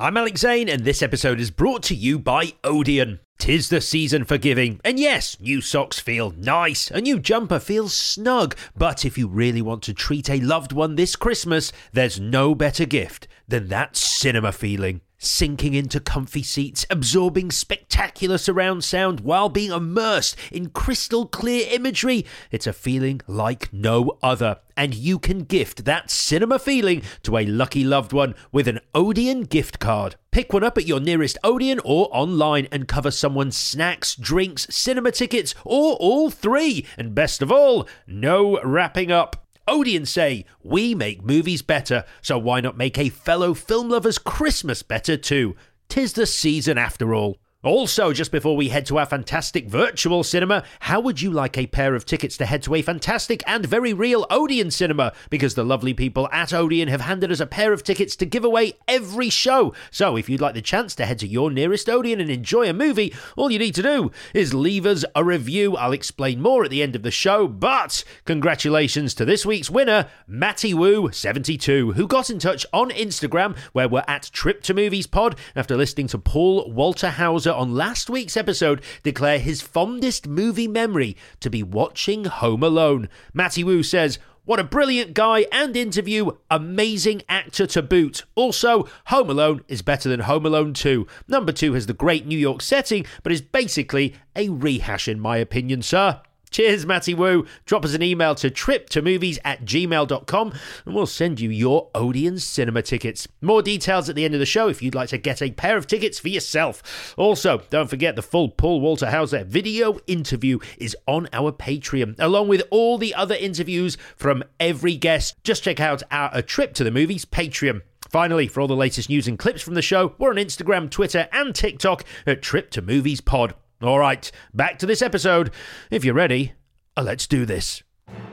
I'm Alex Zane, and this episode is brought to you by Odeon. Tis the season for giving, and yes, new socks feel nice, a new jumper feels snug, but if you really want to treat a loved one this Christmas, there's no better gift than that cinema feeling sinking into comfy seats, absorbing spectacular surround sound while being immersed in crystal clear imagery. It's a feeling like no other. And you can gift that cinema feeling to a lucky loved one with an Odeon gift card. Pick one up at your nearest Odeon or online and cover someone's snacks, drinks, cinema tickets, or all three. And best of all, no wrapping up. Odeon say, We make movies better, so why not make a fellow film lover's Christmas better too? Tis the season after all. Also, just before we head to our fantastic virtual cinema, how would you like a pair of tickets to head to a fantastic and very real Odeon cinema? Because the lovely people at Odeon have handed us a pair of tickets to give away every show. So, if you'd like the chance to head to your nearest Odeon and enjoy a movie, all you need to do is leave us a review. I'll explain more at the end of the show. But congratulations to this week's winner, Matty Woo72, who got in touch on Instagram, where we're at Trip to Movies Pod after listening to Paul Walter Hauser on last week's episode declare his fondest movie memory to be watching Home Alone. Matty Wu says, what a brilliant guy and interview. Amazing actor to boot. Also, Home Alone is better than Home Alone 2. Number 2 has the great New York setting, but is basically a rehash, in my opinion, sir. Cheers, Matty Woo. Drop us an email to triptomovies at gmail.com and we'll send you your Odeon cinema tickets. More details at the end of the show if you'd like to get a pair of tickets for yourself. Also, don't forget the full Paul Walter Hauser video interview is on our Patreon, along with all the other interviews from every guest. Just check out our A Trip to the Movies Patreon. Finally, for all the latest news and clips from the show, we're on Instagram, Twitter, and TikTok at Trip to Movies Pod. All right, back to this episode. If you're ready, uh, let's do this.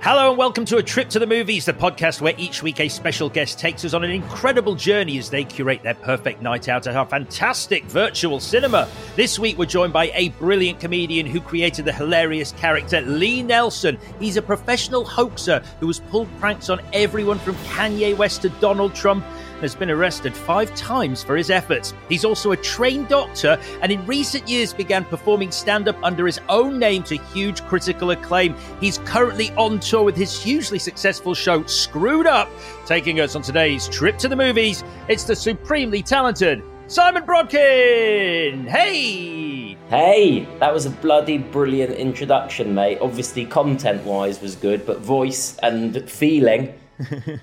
Hello and welcome to A Trip to the Movies, the podcast where each week a special guest takes us on an incredible journey as they curate their perfect night out at our fantastic virtual cinema. This week we're joined by a brilliant comedian who created the hilarious character Lee Nelson. He's a professional hoaxer who has pulled pranks on everyone from Kanye West to Donald Trump has been arrested five times for his efforts. He's also a trained doctor and in recent years began performing stand up under his own name to huge critical acclaim. He's currently on tour with his hugely successful show Screwed Up, taking us on today's trip to the movies. It's the supremely talented Simon Brodkin! Hey! Hey, that was a bloody brilliant introduction, mate. Obviously, content wise was good, but voice and feeling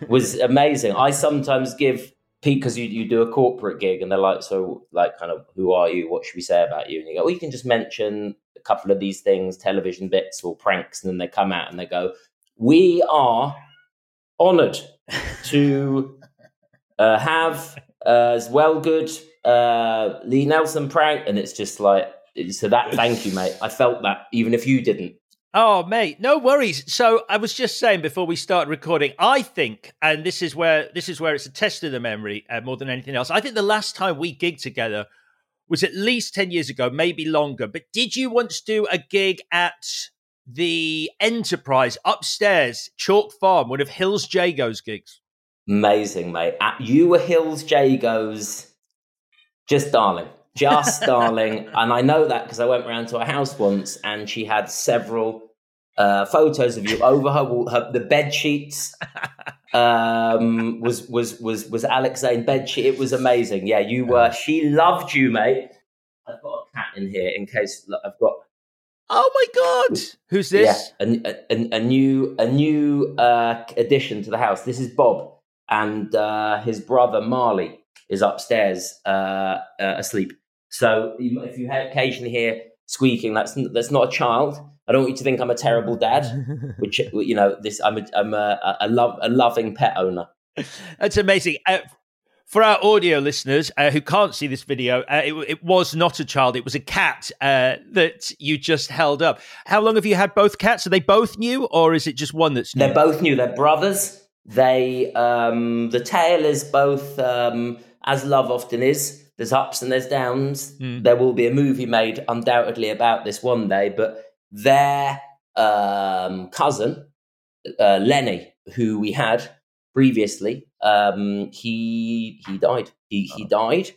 was amazing. I sometimes give Pete because you, you do a corporate gig and they're like, so like kind of who are you? What should we say about you? And you go, well, you can just mention a couple of these things, television bits or pranks, and then they come out and they go, we are honoured to uh, have uh, as well good uh, Lee Nelson prank, and it's just like so that. Thank you, mate. I felt that even if you didn't. Oh, mate, no worries. So I was just saying before we start recording, I think, and this is where this is where it's a test of the memory uh, more than anything else. I think the last time we gigged together was at least ten years ago, maybe longer. But did you once do a gig at the Enterprise upstairs, Chalk Farm, one of Hils Jago's gigs? Amazing, mate. At, you were Hils Jago's, just darling just darling. And I know that because I went around to her house once and she had several uh, photos of you over her, her the bed sheets. Um, was was was was Alex Zane bed sheet? It was amazing. Yeah, you were. She loved you, mate. I've got a cat in here in case look, I've got. Oh my god! Who's this? Yeah, a, a, a new a new uh, addition to the house. This is Bob and uh, his brother Marley is upstairs uh, uh asleep. So if you occasionally hear squeaking, that's that's not a child. I don't want you to think I'm a terrible dad. Which you know, this I'm a I'm a, a love a loving pet owner. That's amazing. Uh, for our audio listeners uh, who can't see this video, uh, it, it, was not a child; it was a cat uh, that you just held up. How long have you had both cats? Are they both new, or is it just one that's new? They're both new. They're brothers. They um, the tail is both um, as love often is there's ups and there's downs. Mm. There will be a movie made undoubtedly about this one day, but their um, cousin, uh, Lenny, who we had previously, um, he he died. He he oh. died.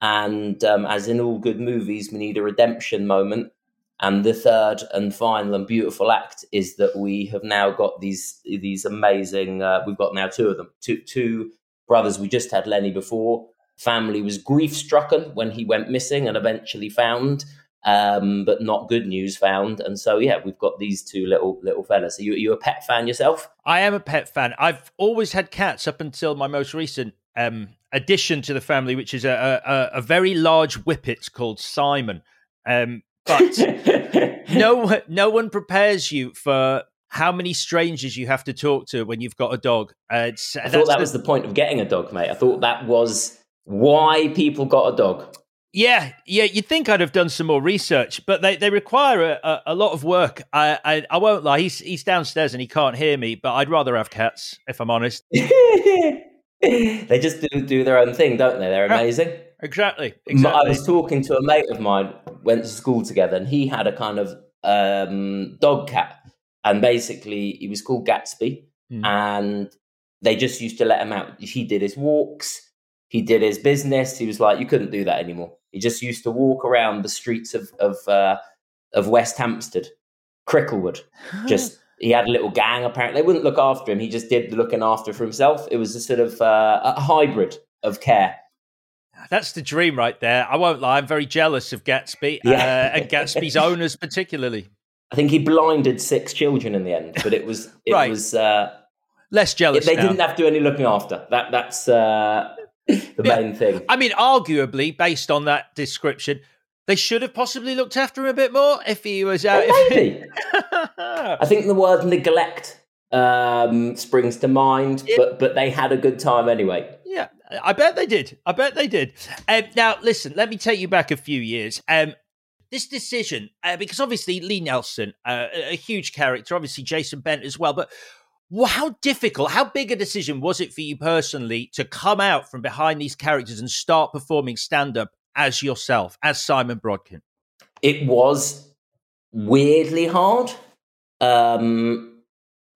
And um, as in all good movies, we need a redemption moment. And the third and final and beautiful act is that we have now got these these amazing. Uh, we've got now two of them, two two brothers. We just had Lenny before. Family was grief stricken when he went missing and eventually found, um, but not good news found. And so yeah, we've got these two little little fellas. Are you, are you a pet fan yourself? I am a pet fan. I've always had cats up until my most recent um, addition to the family, which is a, a, a very large whippet called Simon. Um, but no, no one prepares you for how many strangers you have to talk to when you've got a dog. Uh, I thought that was the point of getting a dog, mate. I thought that was why people got a dog. Yeah, yeah. You'd think I'd have done some more research, but they, they require a, a, lot of work. I, I, I won't lie. He's he's downstairs and he can't hear me, but I'd rather have cats if I'm honest. they just do, do their own thing, don't they? They're amazing. Exactly. exactly. I was talking to a mate of mine, went to school together, and he had a kind of um, dog cat. And basically, he was called Gatsby. Mm. And they just used to let him out. He did his walks, he did his business. He was like, you couldn't do that anymore. He just used to walk around the streets of, of, uh, of West Hampstead, Cricklewood, just he had a little gang. Apparently, they wouldn't look after him. He just did the looking after for himself. It was a sort of uh, a hybrid of care. That's the dream right there. I won't lie. I'm very jealous of Gatsby yeah. uh, and Gatsby's owners, particularly. I think he blinded six children in the end, but it was it right. was uh, less jealous. They now. didn't have to do any looking after. That that's uh, the yeah. main thing. I mean, arguably, based on that description, they should have possibly looked after him a bit more if he was out. Well, maybe. I think the word neglect um, springs to mind, yeah. but but they had a good time anyway. Yeah, I bet they did. I bet they did. Um, now, listen, let me take you back a few years. Um, this decision, uh, because obviously Lee Nelson, uh, a huge character, obviously Jason Bent as well, but how difficult, how big a decision was it for you personally to come out from behind these characters and start performing stand up as yourself, as Simon Brodkin? It was weirdly hard. Um,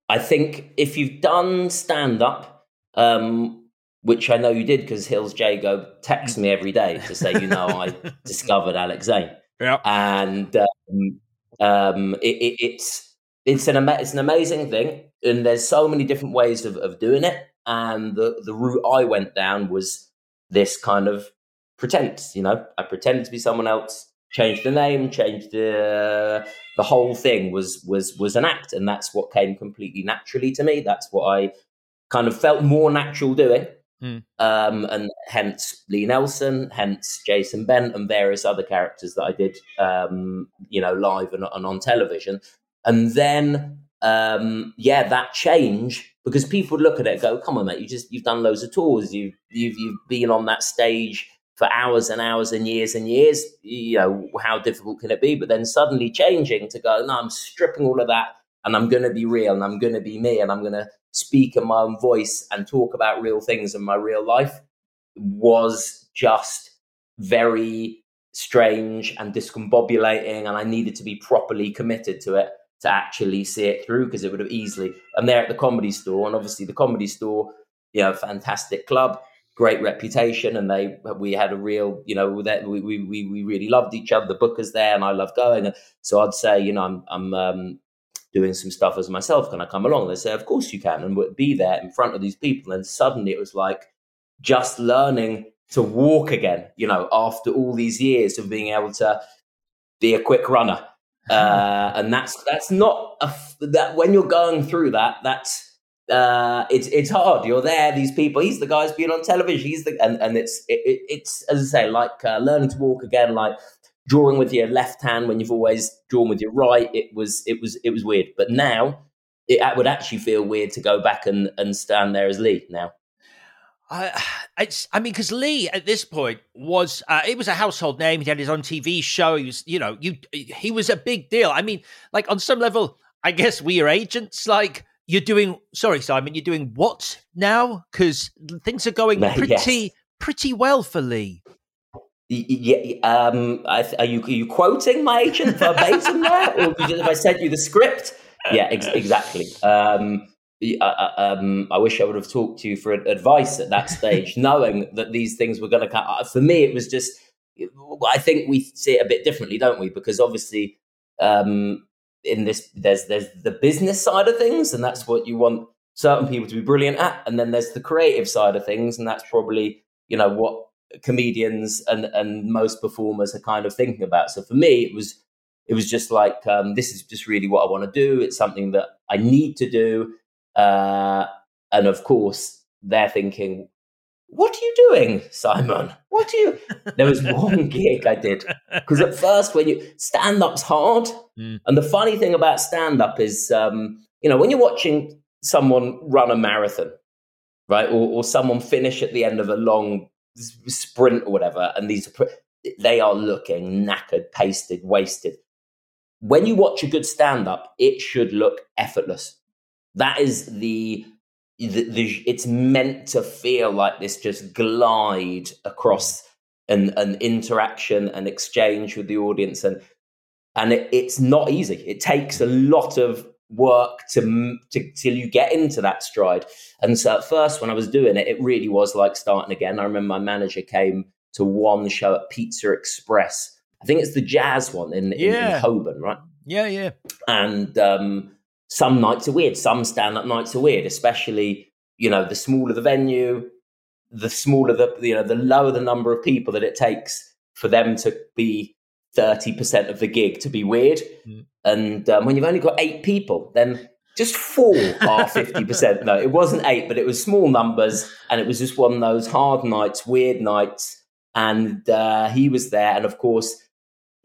I think if you've done stand up, um, which I know you did because Hils Jago texts me every day to say, you know, I discovered Alex Zane. Yeah. And um, um, it, it, it's it's an ama- it's an amazing thing, and there's so many different ways of, of doing it. And the the route I went down was this kind of pretense. You know, I pretended to be someone else, changed the name, changed the the whole thing was was was an act, and that's what came completely naturally to me. That's what I kind of felt more natural doing. Mm. Um, and hence Lee Nelson, hence Jason Bent, and various other characters that I did, um, you know, live and, and, on television. And then, um, yeah, that change because people look at it, go, "Come on, mate, you just you've done loads of tours, you've you've you've been on that stage for hours and hours and years and years. You know, how difficult can it be?" But then suddenly changing to go, "No, I'm stripping all of that." And I'm going to be real and I'm going to be me and I'm going to speak in my own voice and talk about real things in my real life was just very strange and discombobulating and I needed to be properly committed to it to actually see it through because it would have easily I'm there at the comedy store and obviously the comedy store you know fantastic club great reputation and they we had a real you know that we, we we really loved each other the bookers there and I love going so I'd say you know I'm I'm um, doing some stuff as myself. Can I come along? They say, Of course you can, and would be there in front of these people. And suddenly it was like just learning to walk again, you know, after all these years of being able to be a quick runner. Uh, and that's that's not a, that when you're going through that, that's uh, it's it's hard. You're there. These people. He's the guy's been on television. He's the and and it's it, it's as I say, like uh, learning to walk again. Like drawing with your left hand when you've always drawn with your right. It was it was it was weird. But now it would actually feel weird to go back and, and stand there as Lee now. I, it's, I mean, because Lee at this point was, uh, it was a household name. He had his own TV show. He was, you know, you, he was a big deal. I mean, like on some level, I guess we are agents. Like you're doing, sorry, Simon, you're doing what now? Because things are going pretty, yes. pretty well for Lee. Yeah, um, are you are you quoting my agent verbatim there, or have I sent you the script? Yeah, ex- exactly. Um, uh, uh, um, I wish I would have talked to you for advice at that stage, knowing that these things were going to come. Uh, for me, it was just, I think we see it a bit differently, don't we? Because obviously, um, in this, there's there's the business side of things, and that's what you want certain people to be brilliant at, and then there's the creative side of things, and that's probably you know what comedians and and most performers are kind of thinking about. So for me, it was it was just like um, this is just really what I want to do. It's something that I need to do uh, and of course, they're thinking, what are you doing, Simon? What are you? There was one gig I did because at first, when you stand up's hard, mm. and the funny thing about stand up is, um, you know, when you're watching someone run a marathon, right, or, or someone finish at the end of a long sprint or whatever, and these are they are looking knackered, pasted, wasted. When you watch a good stand up, it should look effortless. That is the, the, the it's meant to feel like this just glide across an, an interaction and exchange with the audience and and it, it's not easy. It takes a lot of work to, to till you get into that stride. And so at first, when I was doing it, it really was like starting again. I remember my manager came to one show at Pizza Express. I think it's the jazz one in, yeah. in, in Holborn, right? Yeah, yeah. And um, some nights are weird. Some stand up nights are weird, especially, you know, the smaller the venue, the smaller the, you know, the lower the number of people that it takes for them to be 30% of the gig to be weird. Mm. And um, when you've only got eight people, then just four are 50%. no, it wasn't eight, but it was small numbers. And it was just one of those hard nights, weird nights. And uh, he was there. And of course,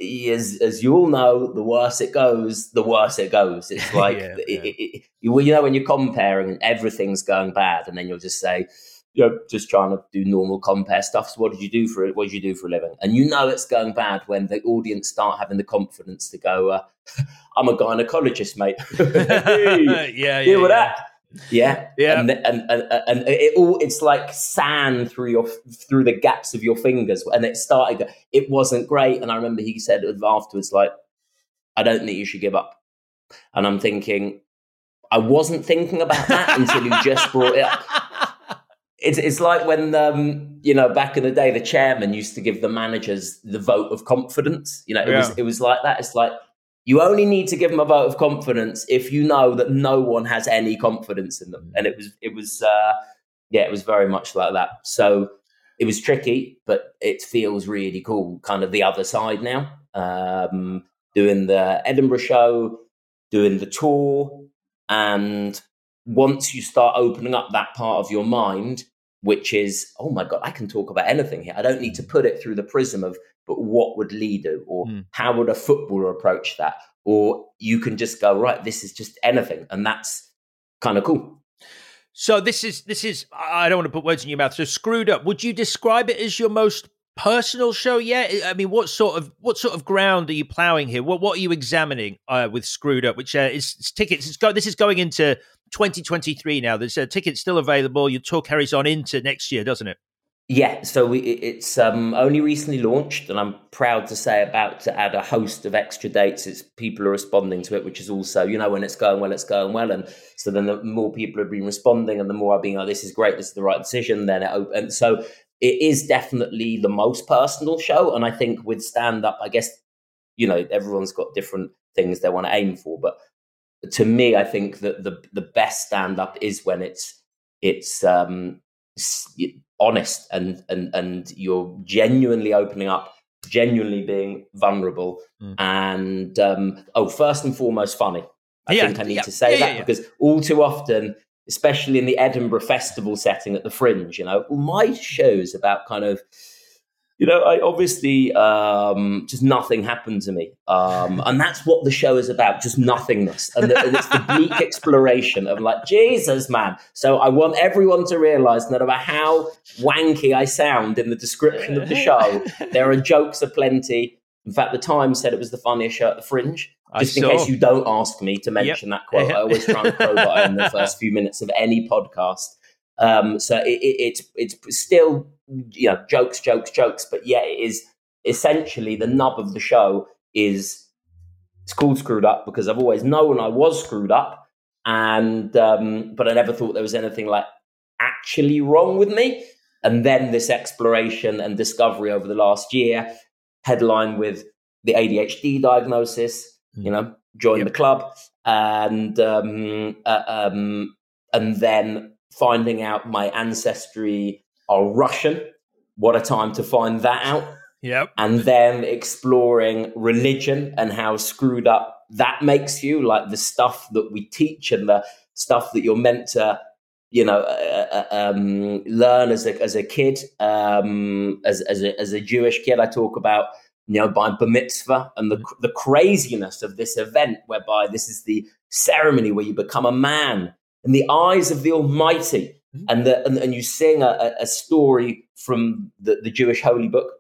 as as you all know, the worse it goes, the worse it goes. It's like yeah, it, yeah. It, it, you, you know when you're comparing and everything's going bad, and then you'll just say, you know, just trying to do normal compare stuff. So what did you do for it? What did you do for a living? And you know it's going bad when the audience start having the confidence to go, uh, "I'm a gynecologist, mate." hey, yeah, yeah, yeah. that yeah, yeah, and, and and and it all it's like sand through your through the gaps of your fingers, and it started. It wasn't great, and I remember he said afterwards, like, "I don't think you should give up," and I'm thinking, I wasn't thinking about that until you just brought it up. It's it's like when um, you know back in the day, the chairman used to give the managers the vote of confidence. You know, it yeah. was it was like that. It's like you only need to give them a vote of confidence if you know that no one has any confidence in them. And it was, it was, uh, yeah, it was very much like that. So it was tricky, but it feels really cool. Kind of the other side now, um, doing the Edinburgh show, doing the tour, and once you start opening up that part of your mind, which is, oh my god, I can talk about anything here. I don't need to put it through the prism of but what would Lee do? Or mm. how would a footballer approach that? Or you can just go, right, this is just anything. And that's kind of cool. So this is this is I don't want to put words in your mouth. So screwed up. Would you describe it as your most personal show yet? I mean, what sort of what sort of ground are you ploughing here? What what are you examining uh, with Screwed Up? Which uh, is, tickets. It's go, this is going into 2023 now. There's a ticket still available. Your tour carries on into next year, doesn't it? Yeah, so we, it's um, only recently launched, and I'm proud to say about to add a host of extra dates. It's people are responding to it, which is also, you know, when it's going well, it's going well, and so then the more people have been responding, and the more I've been, oh, this is great, this is the right decision. Then it and so it is definitely the most personal show, and I think with stand up, I guess you know everyone's got different things they want to aim for, but to me, I think that the the best stand up is when it's it's um honest and and and you're genuinely opening up genuinely being vulnerable mm. and um, oh first and foremost funny. I yeah, think i need yeah, to say yeah, that because all too often especially in the edinburgh festival setting at the fringe you know my shows about kind of you know, I obviously um, just nothing happened to me, um, and that's what the show is about—just nothingness, and, the, and, it's the bleak exploration of like Jesus, man. So I want everyone to realise, no matter how wanky I sound in the description of the show, there are jokes aplenty. In fact, the Times said it was the funniest show at the Fringe. Just in case you don't ask me to mention yep. that quote, I always try and crowbar in the first few minutes of any podcast. Um, so it, it, it's it's still you know jokes, jokes, jokes, but yeah, it is essentially the nub of the show is it's called screwed up because I've always known I was screwed up, and um, but I never thought there was anything like actually wrong with me. And then this exploration and discovery over the last year, headline with the ADHD diagnosis, you know, join yep. the club, and um, uh, um, and then finding out my ancestry are Russian. What a time to find that out. Yep. And then exploring religion and how screwed up that makes you, like the stuff that we teach and the stuff that you're meant to, you know, uh, uh, um, learn as a as a kid, um, as as a, as a Jewish kid. I talk about you know by bar mitzvah and the the craziness of this event, whereby this is the ceremony where you become a man in the eyes of the Almighty, mm-hmm. and the and, and you sing a, a story from the, the Jewish holy book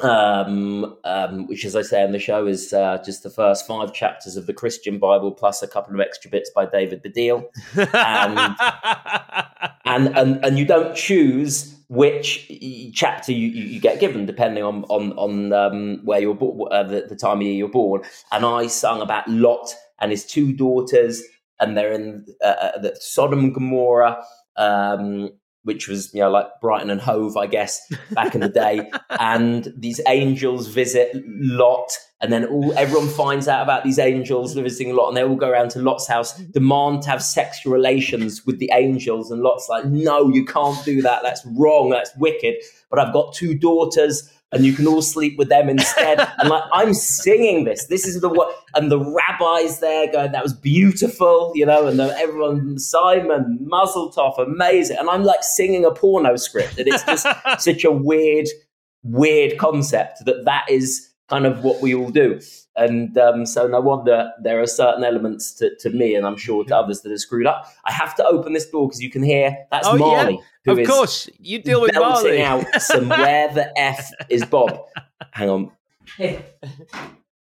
um, um, which, as I say in the show, is uh, just the first five chapters of the Christian Bible plus a couple of extra bits by David Baddiel. And, and, and, and, you don't choose which chapter you, you, get given depending on, on, on um, where you're born, uh, the, the, time of year you're born. And I sung about Lot and his two daughters, and they're in uh, uh the Sodom and Gomorrah. Um, which was you know like Brighton and Hove, I guess, back in the day. and these angels visit Lot, and then all everyone finds out about these angels visiting Lot, and they all go around to Lot's house, demand to have sexual relations with the angels, and Lot's like, "No, you can't do that. That's wrong. That's wicked." But I've got two daughters and you can all sleep with them instead. and like I'm singing this. This is the what and the rabbis there going, that was beautiful, you know, and the, everyone Simon, Mazel Tov, amazing. And I'm like singing a porno script. And it's just such a weird, weird concept that that is kind of what we all do. And um, so no wonder there are certain elements to, to me, and I'm sure to others that are screwed up. I have to open this door because you can hear that's oh, Marley. Yeah. Of course, you deal with Marley. out some where the f is Bob. Hang on. Here,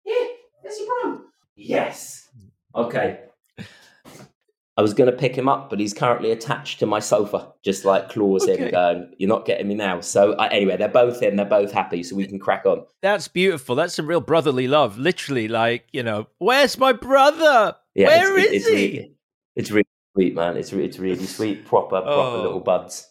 here, there's your bro. Yes. Okay. I was going to pick him up, but he's currently attached to my sofa, just like claws okay. in, going, "You're not getting me now." So uh, anyway, they're both in, they're both happy, so we can crack on. That's beautiful. That's some real brotherly love. Literally, like you know, where's my brother? Yeah, Where it's, is it's, he? Really, it's really sweet, man. It's it's really sweet, proper, proper oh. little buds.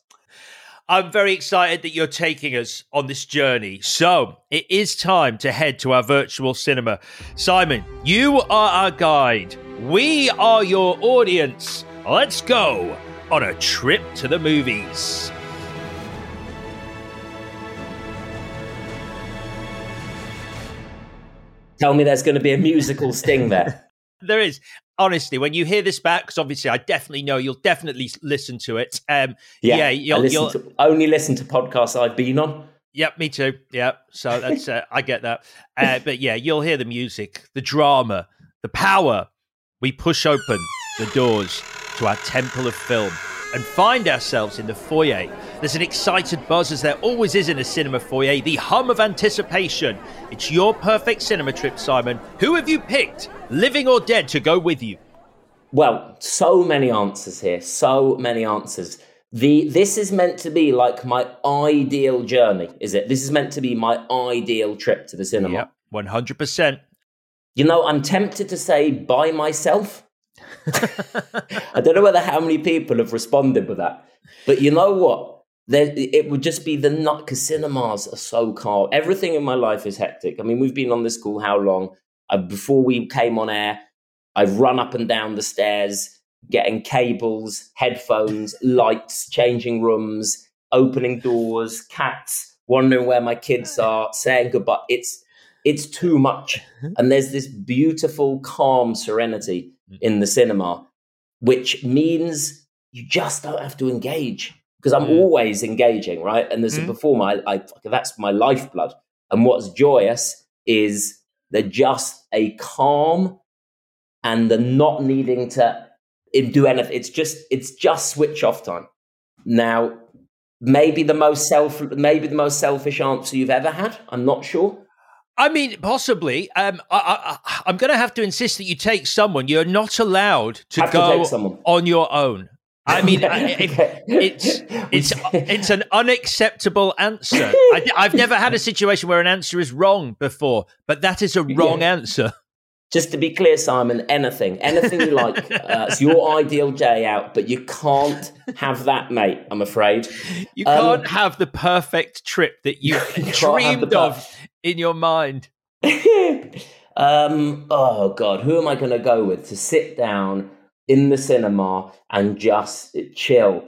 I'm very excited that you're taking us on this journey. So it is time to head to our virtual cinema. Simon, you are our guide. We are your audience. Let's go on a trip to the movies. Tell me there's going to be a musical sting there. there is. Honestly, when you hear this back, because obviously I definitely know you'll definitely listen to it. Um, yeah, yeah you'll, listen you'll... To, only listen to podcasts I've been on. Yep, me too. Yeah, so that's uh, I get that. Uh, but yeah, you'll hear the music, the drama, the power, we push open the doors to our temple of film and find ourselves in the foyer. There's an excited buzz, as there always is in a cinema foyer, the hum of anticipation. It's your perfect cinema trip, Simon. Who have you picked, living or dead, to go with you? Well, so many answers here, so many answers. The this is meant to be like my ideal journey, is it? This is meant to be my ideal trip to the cinema. Yep, one hundred percent. You know, I'm tempted to say by myself. I don't know whether how many people have responded with that, but you know what? There, it would just be the nut because cinemas are so calm. Everything in my life is hectic. I mean, we've been on this call how long? Uh, before we came on air, I've run up and down the stairs, getting cables, headphones, lights, changing rooms, opening doors, cats, wondering where my kids are, saying goodbye. It's it's too much. Mm-hmm. And there's this beautiful, calm serenity mm. in the cinema, which means you just don't have to engage because I'm mm. always engaging, right? And there's mm. a performer, I, I, that's my lifeblood. And what's joyous is they're just a calm and the not needing to do anything. It's just, it's just switch off time. Now, maybe the most self, maybe the most selfish answer you've ever had. I'm not sure. I mean, possibly. Um, I, am going to have to insist that you take someone. You're not allowed to go to on your own. I mean, it, it's it's it's an unacceptable answer. I, have never had a situation where an answer is wrong before, but that is a wrong yeah. answer. just to be clear, Simon, anything, anything you like. Uh, it's your ideal day out, but you can't have that, mate. I'm afraid you can't um, have the perfect trip that you dreamed of in your mind. um, oh God, who am I going to go with to sit down in the cinema and just chill?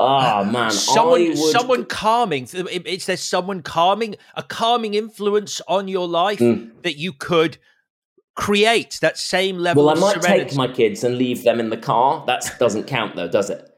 Oh man, someone, would... someone calming. Is there someone calming, a calming influence on your life mm. that you could create that same level. Well, I might serenity. take my kids and leave them in the car. That doesn't count, though, does it?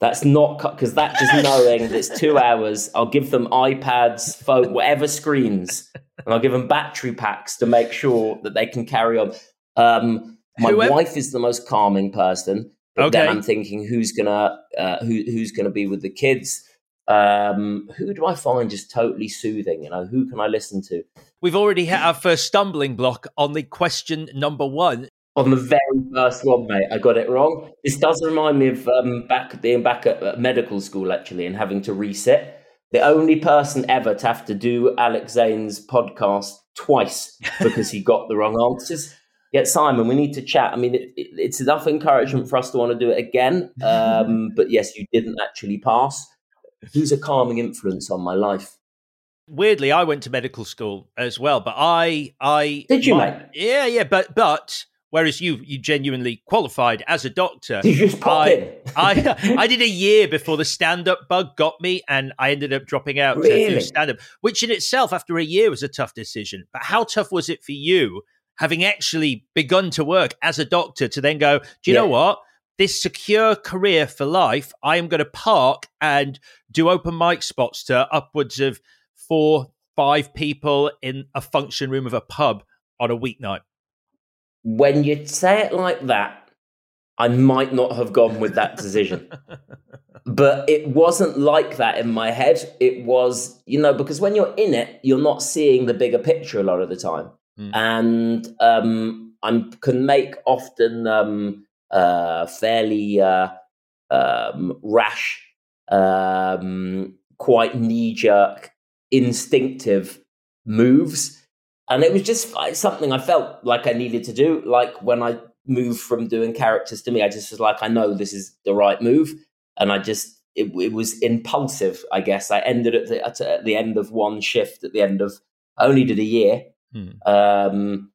That's not because that just knowing that it's two hours. I'll give them iPads, phone, whatever screens, and I'll give them battery packs to make sure that they can carry on. Um, my Whoever... wife is the most calming person, but okay. then I'm thinking who's gonna uh, who, who's gonna be with the kids. Um, who do I find just totally soothing? You know, who can I listen to? We've already hit our first stumbling block on the question number one. On the very first one, mate, I got it wrong. This does remind me of um, back being back at, at medical school actually, and having to reset. The only person ever to have to do Alex Zane's podcast twice because he got the wrong answers. Yet Simon, we need to chat. I mean, it, it, it's enough encouragement for us to want to do it again. Um, but yes, you didn't actually pass who's a calming influence on my life? Weirdly, I went to medical school as well, but I, I did you, my, mate? Yeah, yeah, but but whereas you you genuinely qualified as a doctor. Did you just pop I, in? I I did a year before the stand up bug got me, and I ended up dropping out really? to do stand up, which in itself, after a year, was a tough decision. But how tough was it for you, having actually begun to work as a doctor, to then go? Do you yeah. know what? this secure career for life, I am going to park and do open mic spots to upwards of four, five people in a function room of a pub on a weeknight. When you say it like that, I might not have gone with that decision. but it wasn't like that in my head. It was, you know, because when you're in it, you're not seeing the bigger picture a lot of the time. Mm. And um, I can make often um, uh, fairly uh, um, rash, um, quite knee jerk, instinctive moves. And it was just something I felt like I needed to do. Like when I moved from doing characters to me, I just was like, I know this is the right move. And I just, it, it was impulsive, I guess. I ended at the, at the end of one shift at the end of, I only did a year. Hmm. Um,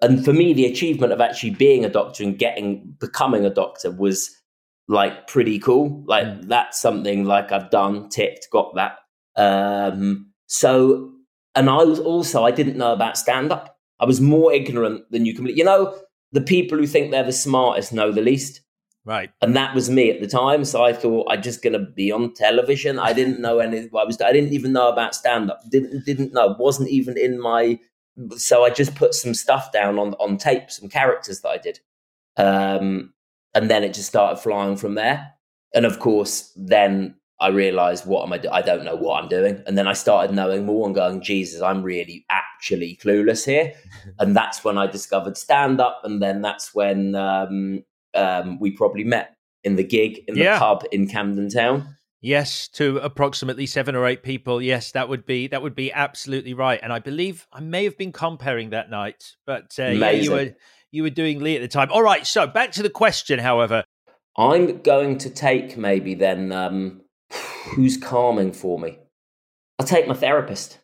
and for me, the achievement of actually being a doctor and getting becoming a doctor was like pretty cool. Like mm. that's something like I've done, ticked, got that. Um, so, and I was also I didn't know about stand up. I was more ignorant than you can. You know, the people who think they're the smartest know the least. Right. And that was me at the time. So I thought I'm just going to be on television. I didn't know any. I was. I didn't even know about stand up. Didn't didn't know. Wasn't even in my so I just put some stuff down on on tape, some characters that I did, um, and then it just started flying from there. And of course, then I realized what am I? Do- I don't know what I'm doing. And then I started knowing more and going, Jesus, I'm really actually clueless here. and that's when I discovered stand up, and then that's when um, um, we probably met in the gig in the yeah. pub in Camden Town. Yes, to approximately seven or eight people. Yes, that would be that would be absolutely right. And I believe I may have been comparing that night, but uh, yeah, you were you were doing Lee at the time. All right, so back to the question. However, I'm going to take maybe then um, who's calming for me. I'll take my therapist.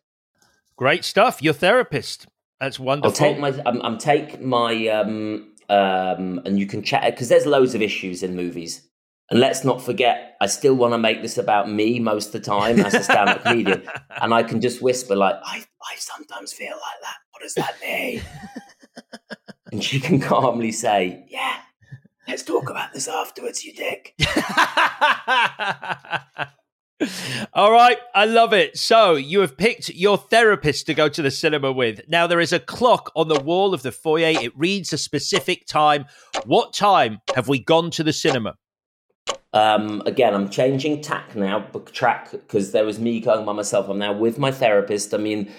Great stuff. Your therapist. That's wonderful. I'll take my. I'm, I'm take my. Um, um, and you can chat because there's loads of issues in movies and let's not forget, I still want to make this about me most of the time as a stand up comedian. And I can just whisper, like, I, I sometimes feel like that. What does that mean? and she can calmly say, Yeah, let's talk about this afterwards, you dick. All right, I love it. So, you have picked your therapist to go to the cinema with. Now, there is a clock on the wall of the foyer. It reads a specific time. What time have we gone to the cinema? Um, again, I'm changing tack now, book track, because there was me going by myself. I'm now with my therapist. I mean,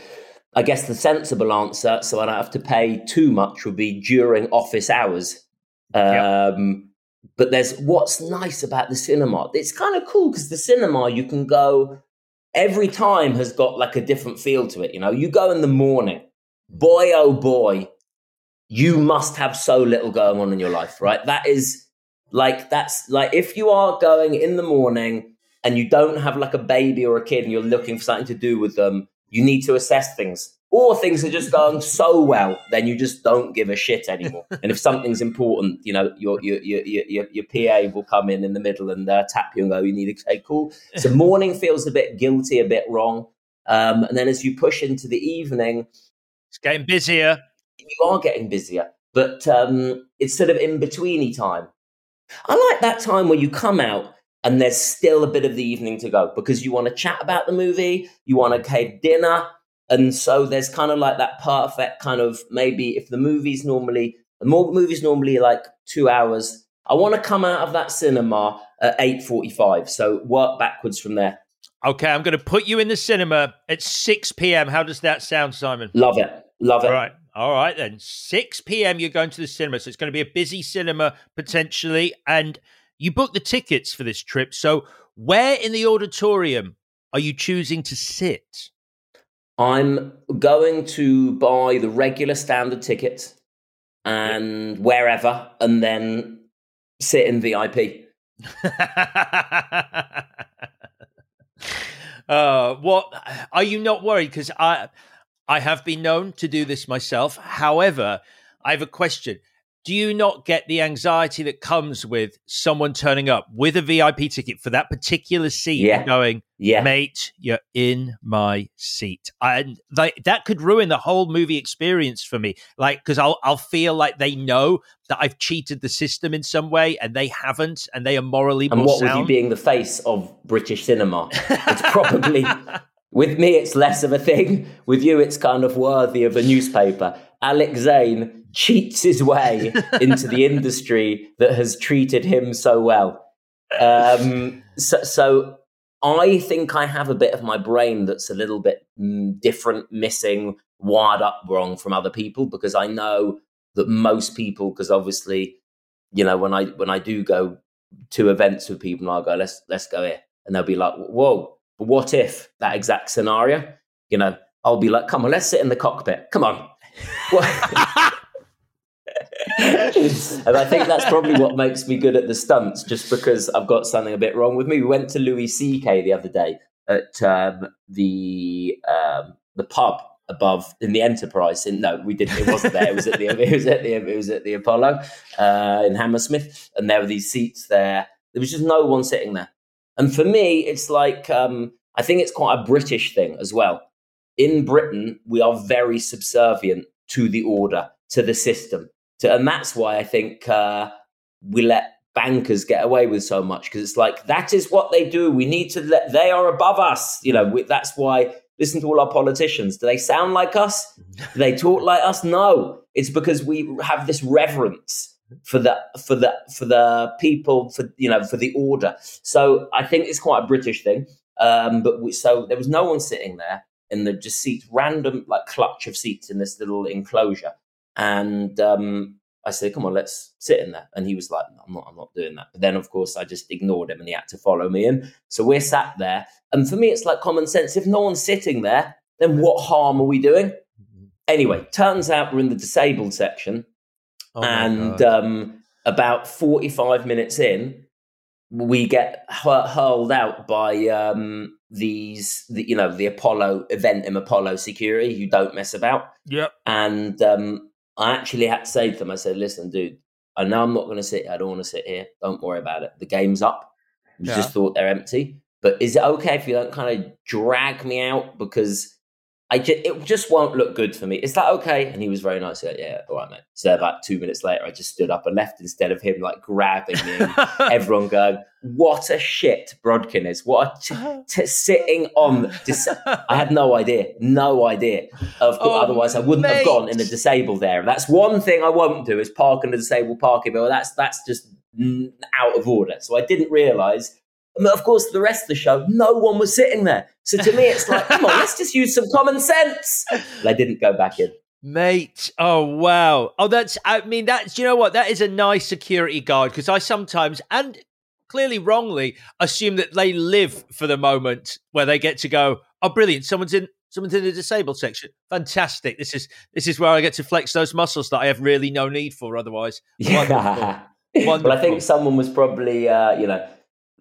I guess the sensible answer, so I don't have to pay too much, would be during office hours. Um, yep. But there's what's nice about the cinema. It's kind of cool because the cinema you can go every time has got like a different feel to it. You know, you go in the morning, boy oh boy, you must have so little going on in your life, right? That is like that's like if you are going in the morning and you don't have like a baby or a kid and you're looking for something to do with them, you need to assess things. Or things are just going so well, then you just don't give a shit anymore. and if something's important, you know, your your your your, your PA will come in in the middle and uh, tap you and go, "You need to say cool." So morning feels a bit guilty, a bit wrong, um, and then as you push into the evening, it's getting busier you are getting busier, but um, it's sort of in betweeny time. I like that time where you come out and there's still a bit of the evening to go because you want to chat about the movie, you want to have dinner, and so there's kind of like that perfect kind of maybe if the movie's normally the more movies normally like two hours. I want to come out of that cinema at eight forty-five, so work backwards from there. Okay, I'm going to put you in the cinema at six p.m. How does that sound, Simon? Love it, love it. All right. All right, then. 6 p.m., you're going to the cinema. So it's going to be a busy cinema potentially. And you booked the tickets for this trip. So where in the auditorium are you choosing to sit? I'm going to buy the regular standard ticket and wherever, and then sit in VIP. uh, what are you not worried? Because I I have been known to do this myself. However, I have a question. Do you not get the anxiety that comes with someone turning up with a VIP ticket for that particular seat yeah. going, yeah. mate, you're in my seat? And like that could ruin the whole movie experience for me. Like, because I'll I'll feel like they know that I've cheated the system in some way and they haven't, and they are morally and what sound. with you being the face of British cinema, it's probably with me, it's less of a thing. With you, it's kind of worthy of a newspaper. Alex Zane cheats his way into the industry that has treated him so well. Um, so, so, I think I have a bit of my brain that's a little bit mm, different, missing, wired up wrong from other people because I know that most people, because obviously, you know, when I when I do go to events with people, I'll go, let's let's go here, and they'll be like, whoa what if that exact scenario? You know, I'll be like, come on, let's sit in the cockpit. Come on. and I think that's probably what makes me good at the stunts, just because I've got something a bit wrong with me. We went to Louis C.K. the other day at um, the um, the pub above in the Enterprise. In, no, we didn't. It wasn't there. It was at the it was at the it was at the Apollo uh, in Hammersmith, and there were these seats there. There was just no one sitting there. And for me, it's like, um, I think it's quite a British thing as well. In Britain, we are very subservient to the order, to the system. To, and that's why I think uh, we let bankers get away with so much because it's like, that is what they do. We need to let, they are above us. You know, we, that's why, listen to all our politicians. Do they sound like us? Do they talk like us? No. It's because we have this reverence for the for the for the people for you know for the order. So I think it's quite a British thing. Um, but we, so there was no one sitting there in the just seats, random like clutch of seats in this little enclosure. And um, I said, "Come on, let's sit in there." And he was like, "I'm not, I'm not doing that." But then, of course, I just ignored him, and he had to follow me in. So we're sat there, and for me, it's like common sense. If no one's sitting there, then what harm are we doing? Mm-hmm. Anyway, turns out we're in the disabled section, Oh and um, about 45 minutes in, we get hurled out by um, these, the, you know, the Apollo Eventim Apollo security You don't mess about. Yep. And um, I actually had to say to them, I said, listen, dude, I know I'm not going to sit here. I don't want to sit here. Don't worry about it. The game's up. You yeah. just thought they're empty. But is it okay if you don't kind of drag me out because I just, it just won't look good for me. Is that okay? And he was very nice. Like, yeah, all right, mate. So about two minutes later, I just stood up and left instead of him like grabbing me. everyone going, "What a shit Brodkin is! What a t- t- sitting on." Dis- I had no idea, no idea. Of course, oh, otherwise I wouldn't mate. have gone in the disabled area. That's one thing I won't do is park in the disabled parking. But that's that's just out of order. So I didn't of course, the rest of the show, no one was sitting there. So to me, it's like, come on, let's just use some common sense. They didn't go back in. Mate, oh wow. Oh, that's, I mean, that's, you know what? That is a nice security guard because I sometimes, and clearly wrongly, assume that they live for the moment where they get to go, oh, brilliant, someone's in, Someone's in the disabled section. Fantastic. This is this is where I get to flex those muscles that I have really no need for otherwise. Wonderful. Wonderful. Well, I think someone was probably, uh, you know,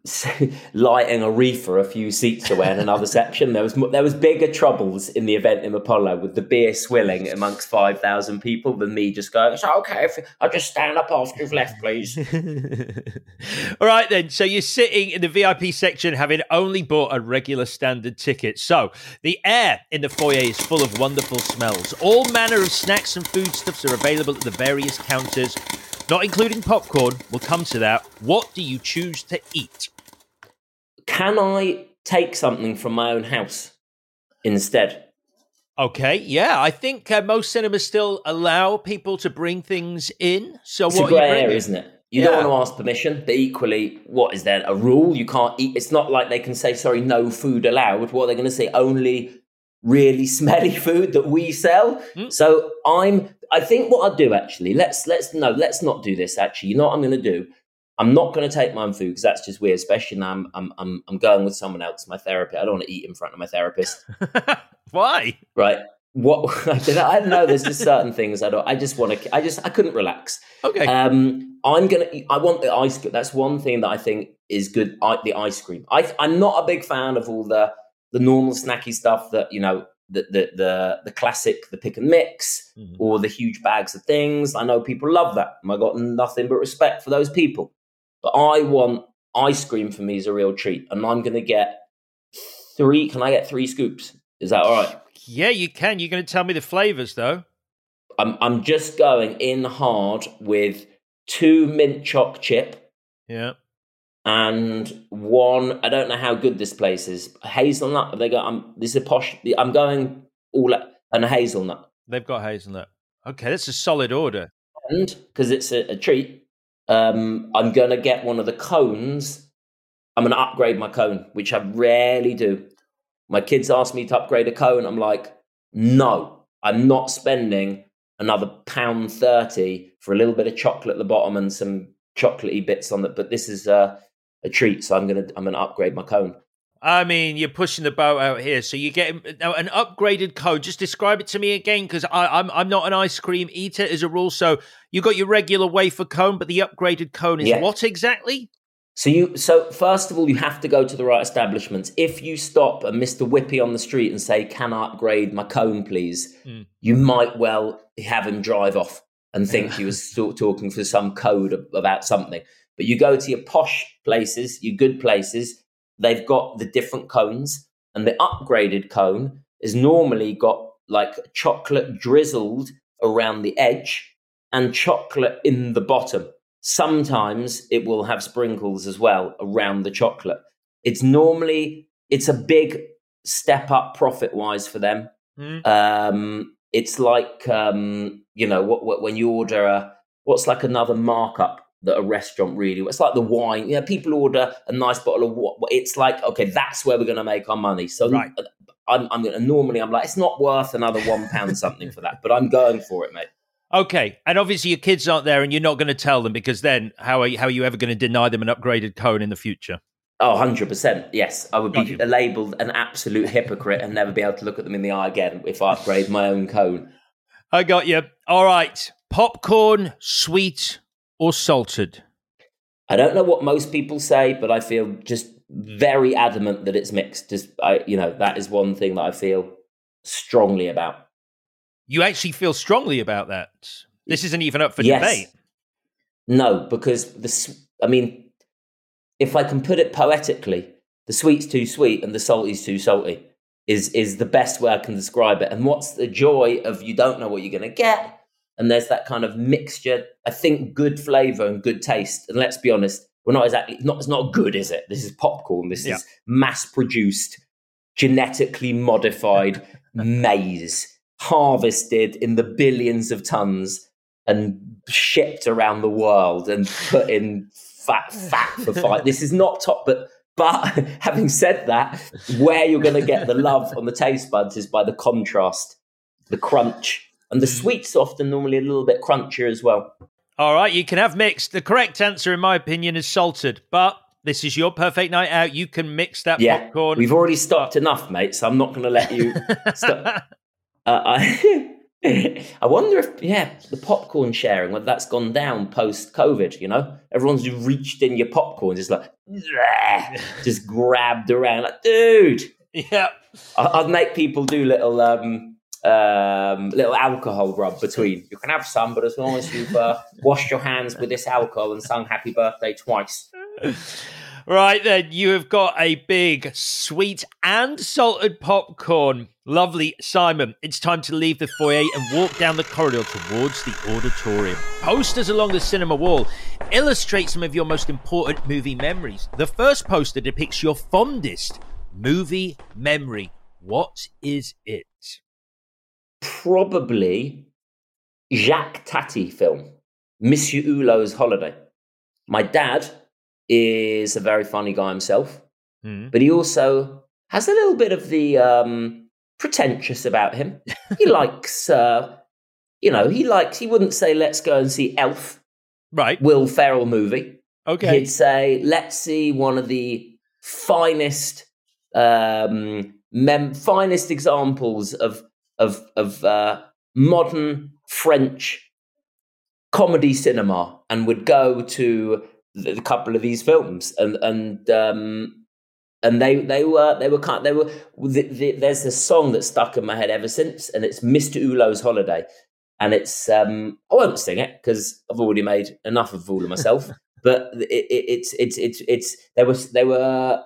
lighting a reefer a few seats away in another section. There was there was bigger troubles in the Eventim Apollo with the beer swilling amongst five thousand people than me just going. It's okay if I'll just stand up after you've left, please. All right then. So you're sitting in the VIP section, having only bought a regular standard ticket. So the air in the foyer is full of wonderful smells. All manner of snacks and foodstuffs are available at the various counters. Not including popcorn, we'll come to that. What do you choose to eat? Can I take something from my own house instead? Okay, yeah, I think uh, most cinemas still allow people to bring things in. So It's what a you grey area, isn't it? You Yeah. don't want to ask permission, but equally, what is there a rule? You can't eat. It's not like they can say, "Sorry, no food allowed." What are they going to say? Only really smelly food that we sell. Mm. So I'm. I think what I'll do actually. Let's let's no. Let's not do this. Actually, you know what I'm going to do. I'm not going to take my own food because that's just weird. Especially now I'm, I'm I'm I'm going with someone else, my therapist. I don't want to eat in front of my therapist Why? right? What I don't know. I don't know. There's just certain things I don't. I just want to. I just I couldn't relax. Okay. Um, I'm gonna. I want the ice. cream. That's one thing that I think is good. I, the ice cream. I, I'm not a big fan of all the the normal snacky stuff that you know. The, the the the classic, the pick and mix, Mhm. or the huge bags of things. I know people love that. I got nothing but respect for those people. But I want ice cream for me is a real treat, and I'm going to get three. Can I get three scoops? Is that all right? Yeah, you can. You're going to tell me the flavors, though. I'm I'm just going in hard with two mint choc chip Yeah. and one. I don't know how good this place is. Hazelnut. They got. I'm. This is a posh. I'm going all and a hazelnut, They've got hazelnut. Okay, that's a solid order. and because it's a, a treat, um, I'm gonna get one of the cones. I'm gonna upgrade my cone, which I rarely do. My kids ask me to upgrade a cone. I'm like, no, I'm not spending another pound thirty for a little bit of chocolate at the bottom and some chocolatey bits on it. But this is uh, a treat, so I'm gonna I'm gonna upgrade my cone. I mean, you're pushing the boat out here. So you get now an upgraded code. Just describe it to me again, because I'm I'm not an ice cream eater as a rule. So you got your regular wafer cone, but the upgraded cone is Yeah. what exactly? So you so first of all you have to go to the right establishments. If you stop a Mr. Whippy on the street and say, "Can I upgrade my cone, please?" Mm. You might well have him drive off and think he was talking for some code about something. But you go to your posh places, your good places. They've got the different cones, and the upgraded cone is normally got like chocolate drizzled around the edge and chocolate in the bottom. Sometimes it will have sprinkles as well around the chocolate. It's normally it's a big step up profit wise for them. Hmm. Um, it's like um, you know what, what when you order a what's like another markup that a restaurant really it's like the wine yeah people order a nice bottle of what it's like okay that's where we're going to make our money so Right. Uh, I'm, I'm gonna normally I'm like it's not worth another one pound something for that but I'm going for it mate Okay, and obviously your kids aren't there, and you're not going to tell them because then how are you, how are you ever going to deny them an upgraded cone in the future? Oh, 100%. Yes. I would be you. labeled an absolute hypocrite and never be able to look at them in the eye again if I upgrade my own cone. I got you. All right, popcorn, sweet or salted? I don't know what most people say, but I feel just very adamant that it's mixed. Just, I, you know, that is one thing that I feel strongly about. You actually feel strongly about that. This isn't even up for Yes. debate. No, because the, I mean, if I can put it poetically, the sweet's too sweet and the salty's too salty is is the best way I can describe it. And what's the joy of you don't know what you're going to get, and there's that kind of mixture. I think good flavor and good taste. And let's be honest, we're not exactly not. It's not good, is it? This is popcorn. This Yeah. is mass produced, genetically modified maize, harvested in the billions of tons and shipped around the world and put in fat fat for fight. This is not top, but but having said that, where you're going to get the love on the taste buds is by the contrast, the crunch, and the sweets often normally a little bit crunchier as well. All right, you can have mixed. The correct answer, in my opinion, is salted, but This is your perfect night out. You can mix that Yeah, popcorn. we've already stopped enough, mate. So I'm not going to let you. stop. Uh, I, I wonder if, yeah, the popcorn sharing, whether that's gone down post COVID, you know? Everyone's reached in your popcorn, just like, just grabbed around, like, dude. yeah. I- I'd make people do little, um, um, little alcohol rub between. You can have some, but as long as you've uh, washed your hands with this alcohol and sung happy birthday twice. Right then, you have got a big sweet and salted popcorn. Lovely, Simon. It's time to leave the foyer and walk down the corridor towards the auditorium. Posters along the cinema wall illustrate some of your most important movie memories. The first poster depicts your fondest movie memory. What is it? Probably Jacques Tati film, Monsieur Hulot's Holiday. My dad is a very funny guy himself, Hmm. but he also has a little bit of the um, pretentious about him. He likes, uh, you know, he likes, he wouldn't say, let's go and see Elf, Right. Will Ferrell movie. Okay. He'd say, let's see one of the finest, um, mem- finest examples of of of uh, modern French comedy cinema, and would go to a couple of these films, and and um, and they they were they were kind they were the, the, there's a song that stuck in my head ever since, and it's Mr. Hulot's Holiday, and it's um, I won't sing it because I've already made enough of fool of myself, but it, it, it's it's it's it's there was they were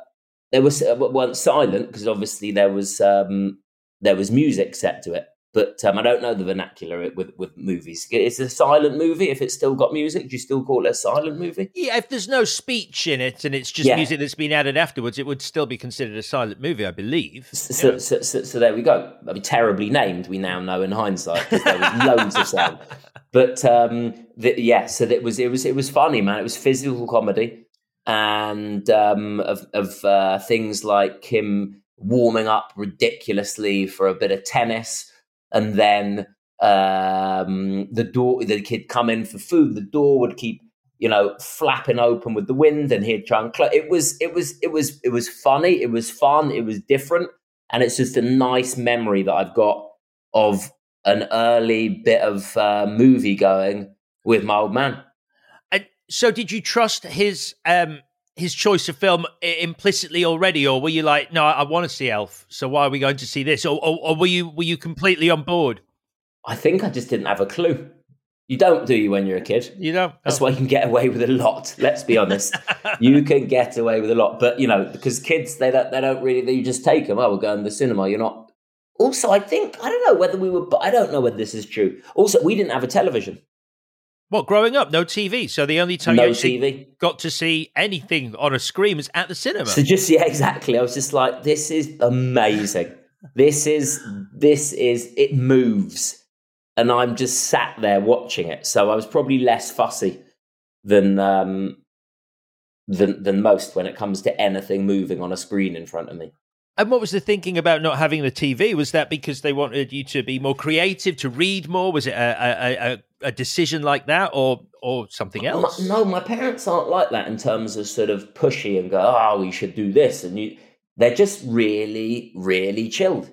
they was weren't silent because obviously there was um, there was music set to it. But um, I don't know the vernacular with with movies. It's a silent movie. If it's still got music, do you still call it a silent movie? Yeah, if there's no speech in it and it's just Yeah. music that's been added afterwards, it would still be considered a silent movie, I believe. So, Yeah. so, so, so there we go. I mean, terribly named. We now know in hindsight because there was loads of sound. But um, the, yeah, so it was it was it was funny, man. It was physical comedy and um, of of uh, things like him warming up ridiculously for a bit of tennis, and then um, the door the kid come in for food. The door would keep you know flapping open with the wind, and he'd try and close. It was it was it was it was funny. It was fun. It was different, and it's just a nice memory that I've got of an early bit of uh, movie going with my old man. And so, did you trust his um his choice of film implicitly already, or were you like, no, I want to see Elf, so why are we going to see this, or, or, or were you were you completely on board? I think I just didn't have a clue. You don't, do you, when you're a kid? You know, That's why you can get away with a lot. Let's be honest. you can get away with a lot, but you know, because kids they don't they don't really they just take them. Oh, we're going to the cinema. You're not. Also, I think I don't know whether we were. but I don't know whether this is true. Also, we didn't have a television, what growing up, no TV, so the only time no you TV. got to see anything on a screen was at the cinema. So just yeah, exactly. I was just like, this is amazing. This is this is it moves, and I'm just sat there watching it. So I was probably less fussy than um, than than most when it comes to anything moving on a screen in front of me. And what was the thinking about not having the TV? Was that because they wanted you to be more creative, to read more? Was it a, a, a, a decision like that, or or something My- else? no, my parents aren't like that in terms of sort of pushy and go, oh, we should do this, and you. They're just really, really chilled.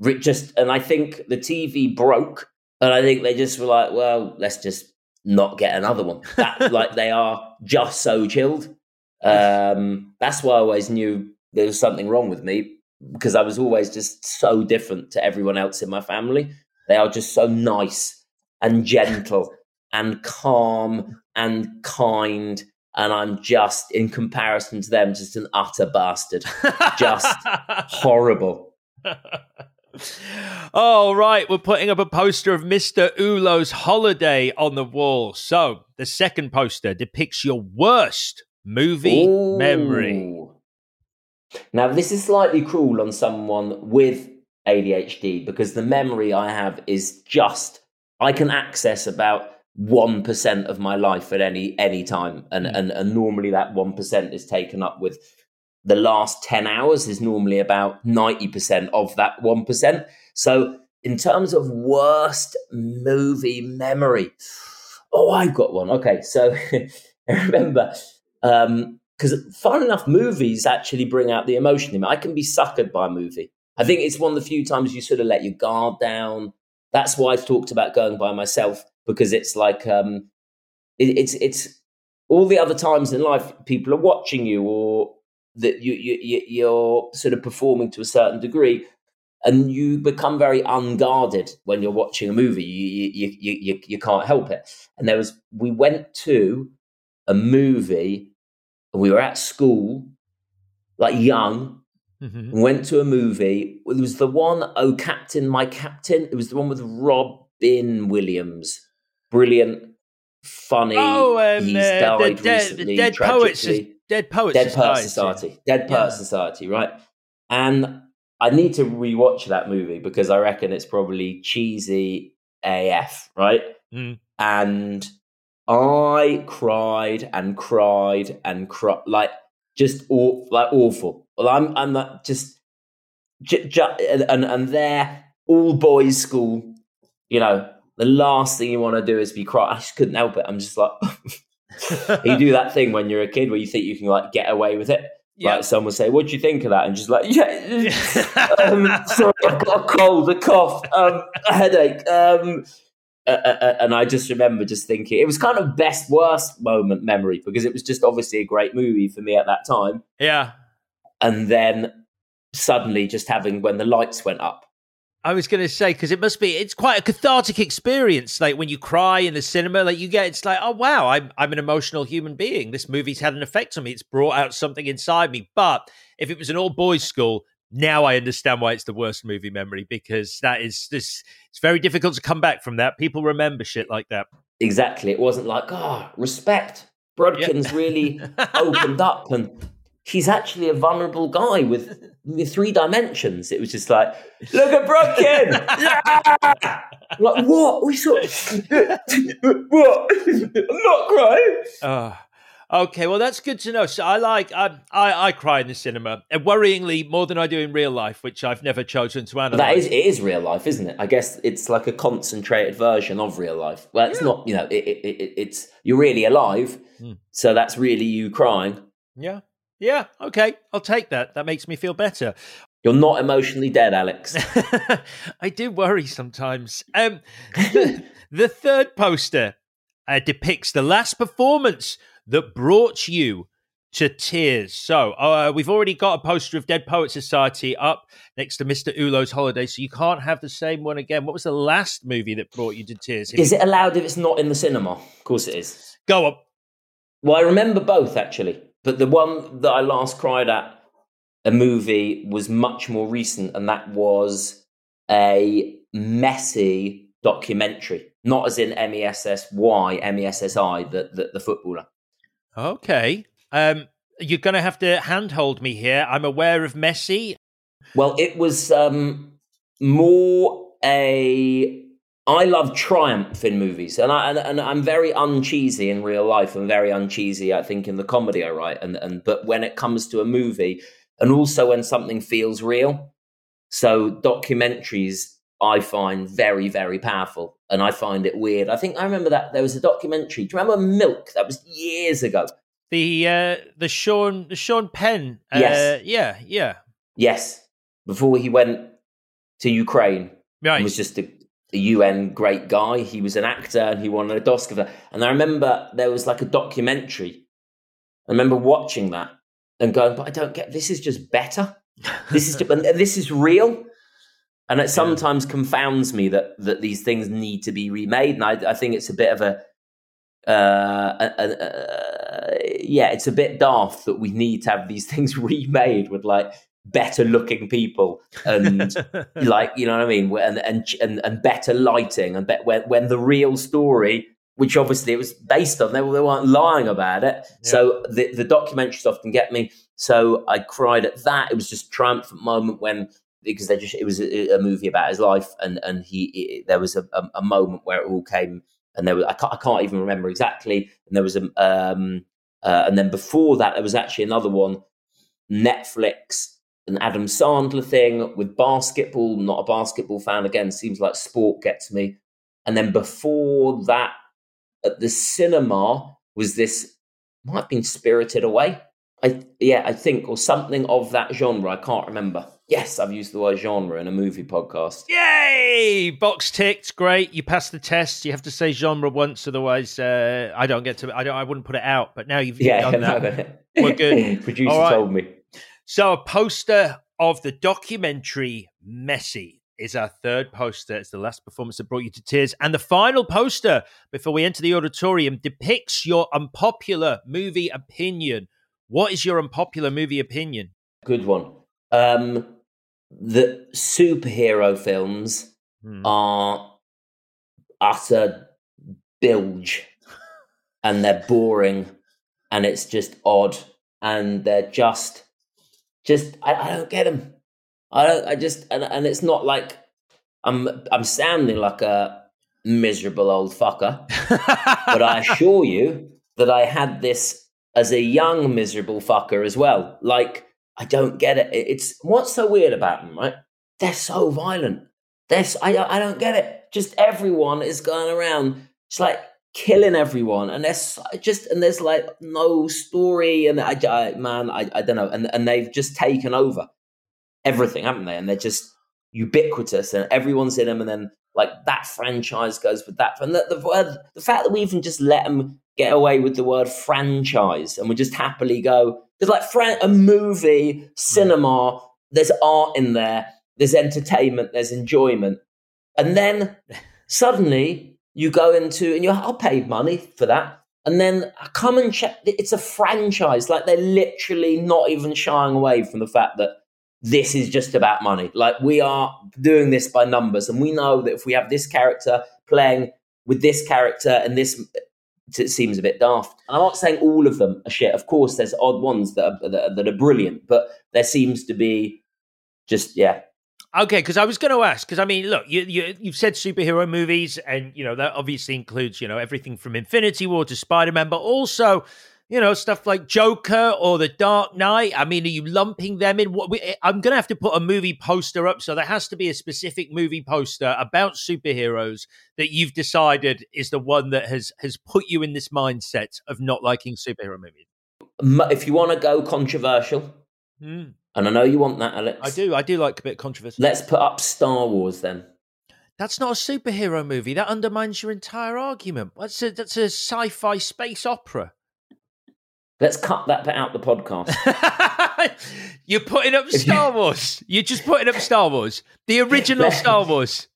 Just, and I think the TV broke, and I think they just were like, well, let's just not get another one. That, like they are just so chilled. Um, that's why I always knew there was something wrong with me because I was always just so different to everyone else in my family. They are just so nice and gentle and calm and kind. And I'm just, in comparison to them, just an utter bastard. Just horrible. All right, we're putting up a poster of Mr. Hulot's holiday on the wall. So the second poster depicts your worst movie memory. Now, this is slightly cruel on someone with ADHD because the memory I have is just, I can access about 1% of my life at any any time. And, Mm. and, and normally that 1% is taken up with the last 10 hours is normally about 90% of that 1%. So, in terms of worst movie memory, oh, I've got one. Okay, so I remember um, because fun enough, movies actually bring out the emotion in me. I can be suckered by a movie. I think it's one of the few times you sort of let your guard down. That's why I've talked about going by myself because it's like um, it, it's it's all the other times in life people are watching you or that you, you you're sort of performing to a certain degree and you become very unguarded when you're watching a movie. You, you, you, you, you can't help it. And there was, we went to a movie, we were at school, like young, mm-hmm. went to a movie. It was the one, Oh Captain, My Captain. It was the one with Robin Williams. Brilliant, funny. Oh, um, He's uh, died the, recently, dead, poets, dead poets, dead Poets Society, Dead Poets yeah. Society, right? And I need to rewatch that movie because I reckon it's probably cheesy AF, right? Mm. And I cried and cried and cried, like just aw- like awful. Well, I'm I'm not just, j- j- and and there all boys school, you know. The last thing you want to do is be cry. I just couldn't help it. I'm just like, you do that thing when you're a kid where you think you can like get away with it. Yep. Like someone say, "What do you think of that?" And just like, "Yeah, um, sorry, I've got a cold, a cough, um, a headache." Um, uh, and I just remember just thinking it was kind of best worst moment memory because it was just obviously a great movie for me at that time. Yeah, and then suddenly just having when the lights went up I was going to say because it must be it's quite a cathartic experience. Like when you cry in the cinema, like you get it's like oh wow, I'm I'm an emotional human being. This movie's had an effect on me. It's brought out something inside me. But if it was an all boys school, now I understand why it's the worst movie memory because that is this. It's very difficult to come back from that. People remember shit like that. Exactly. It wasn't like oh respect. Brodkin's yeah. really opened up and he's actually a vulnerable guy with, with three dimensions. It was just like, look at Brodkin! yeah! Like, what? We saw what? I'm not crying. Uh, okay, well, that's good to know. So I like, I, I, I cry in the cinema, and worryingly more than I do in real life, which I've never chosen to analyze. That is, it is real life, isn't it? I guess it's like a concentrated version of real life. Well, it's yeah. not, you know, it, it, it, it's, you're really alive. Hmm. So that's really you crying. Yeah. Yeah, okay, I'll take that. That makes me feel better. You're not emotionally dead, Alex. I do worry sometimes. Um, the, the, third poster uh, depicts the last performance that brought you to tears. So uh, we've already got a poster of Dead Poet Society up next to Mr. Hulot's Holiday, so you can't have the same one again. What was the last movie that brought you to tears? Is it allowed if it's not in the cinema? Of course it is. Go on. Well, I remember both actually. But the one that I last cried at a movie was much more recent, and that was a Messi documentary, not as in M E S S Y, M E S S I, the, the, the footballer. Okay. Um, you're going to have to handhold me here. I'm aware of Messi. Well, it was um, more a I love triumph in movies, and I and, and, I'm very uncheesy in real life, and very uncheesy, I think, in the comedy I write. And and but when it comes to a movie, and also when something feels real, so documentaries I find very very powerful, and I find it weird. I think I remember that there was a documentary. Do you remember Milk? That was years ago. The uh, the Sean the Sean Penn. Uh, yes. Yeah. Yeah. Yes. Before he went to Ukraine. Right. was just a a UN great guy. He was an actor and he won an Oscar. And I remember there was like a documentary. I remember watching that and going, but I don't get this is just better. This is just, this is real. And it sometimes confounds me that that these things need to be remade. And I, I think it's a bit of a, uh, a, a, a, yeah, it's a bit daft that we need to have these things remade with like better looking people and like you know what I mean? And and and, and better lighting and be, when when the real story which obviously it was based on they, they weren't lying about it. Yeah. so the the documentaries often get me. So I cried at that. It was just triumphant moment when because they just it was a, a movie about his life and and he it, there was a, a, moment where it all came and there was I can't, I can't even remember exactly and there was a um uh, and then before that there was actually another one Netflix an Adam Sandler thing with basketball. Not a basketball fan again. Seems like sport gets me. And then before that, at the cinema was this might have been Spirited Away. I yeah, I think or something of that genre. I can't remember. Yes, I've used the word genre in a movie podcast. Yay! Box ticked. Great. You passed the test. You have to say genre once, otherwise uh, I don't get to. I don't. I wouldn't put it out. But now you've, you've Yeah, done that. We're good. Producer right. told me. So a poster of the documentary Messi is our third poster. It's the last performance that brought you to tears. And the final poster before we enter the auditorium depicts your unpopular movie opinion. What is your unpopular movie opinion? Good one. Um, the superhero films Hmm. are utter bilge and they're boring and it's just odd and they're just just I, I don't get them i don't i just and, and it's not like i'm i'm sounding like a miserable old fucker but i assure you that i had this as a young miserable fucker as well. Like i don't get it. It- it's what's so weird about them right? They're so violent. There's I I don't get it. Just everyone is going around, just like killing everyone, and there's just and there's like no story, and I, I man, I, I don't know, and and they've just taken over everything, haven't they? And they're just ubiquitous, and everyone's in them, and then like that franchise goes with that, and the the, the fact that we even just let them get away with the word franchise, and we just happily go there's like fran- a movie, cinema, there's art in there there's entertainment, there's enjoyment. And then suddenly you go into, and you're, I'll pay money for that. And then I come and check, it's a franchise. Like they're literally not even shying away from the fact that this is just about money. Like we are doing this by numbers. And we know that if we have this character playing with this character and this, it seems a hmm. bit daft. And I'm not saying all of them are shit. Of course, there's odd ones that are, that are, that are brilliant, but there seems to be just, yeah, Okay, because I was going to ask, because I mean, look, you, you you've said superhero movies, and you know that obviously includes you know everything from Infinity War to Spider Man, but also you know stuff like Joker or The Dark Knight. I mean, are you lumping them in? What we, I'm going to have to put a movie poster up, so there has to be a specific movie poster about superheroes that you've decided is the one that has has put you in this mindset of not liking superhero movies. if you want to go controversial, Hmm. and I know you want that, Alex, I do, I do like a bit of controversy. Let's put up Star Wars then. That's not a superhero movie. That undermines your entire argument. That's a that's a sci-fi space opera. Let's cut that bit out the podcast. You're putting up Star Wars. You're just putting up Star Wars, the original Star Wars.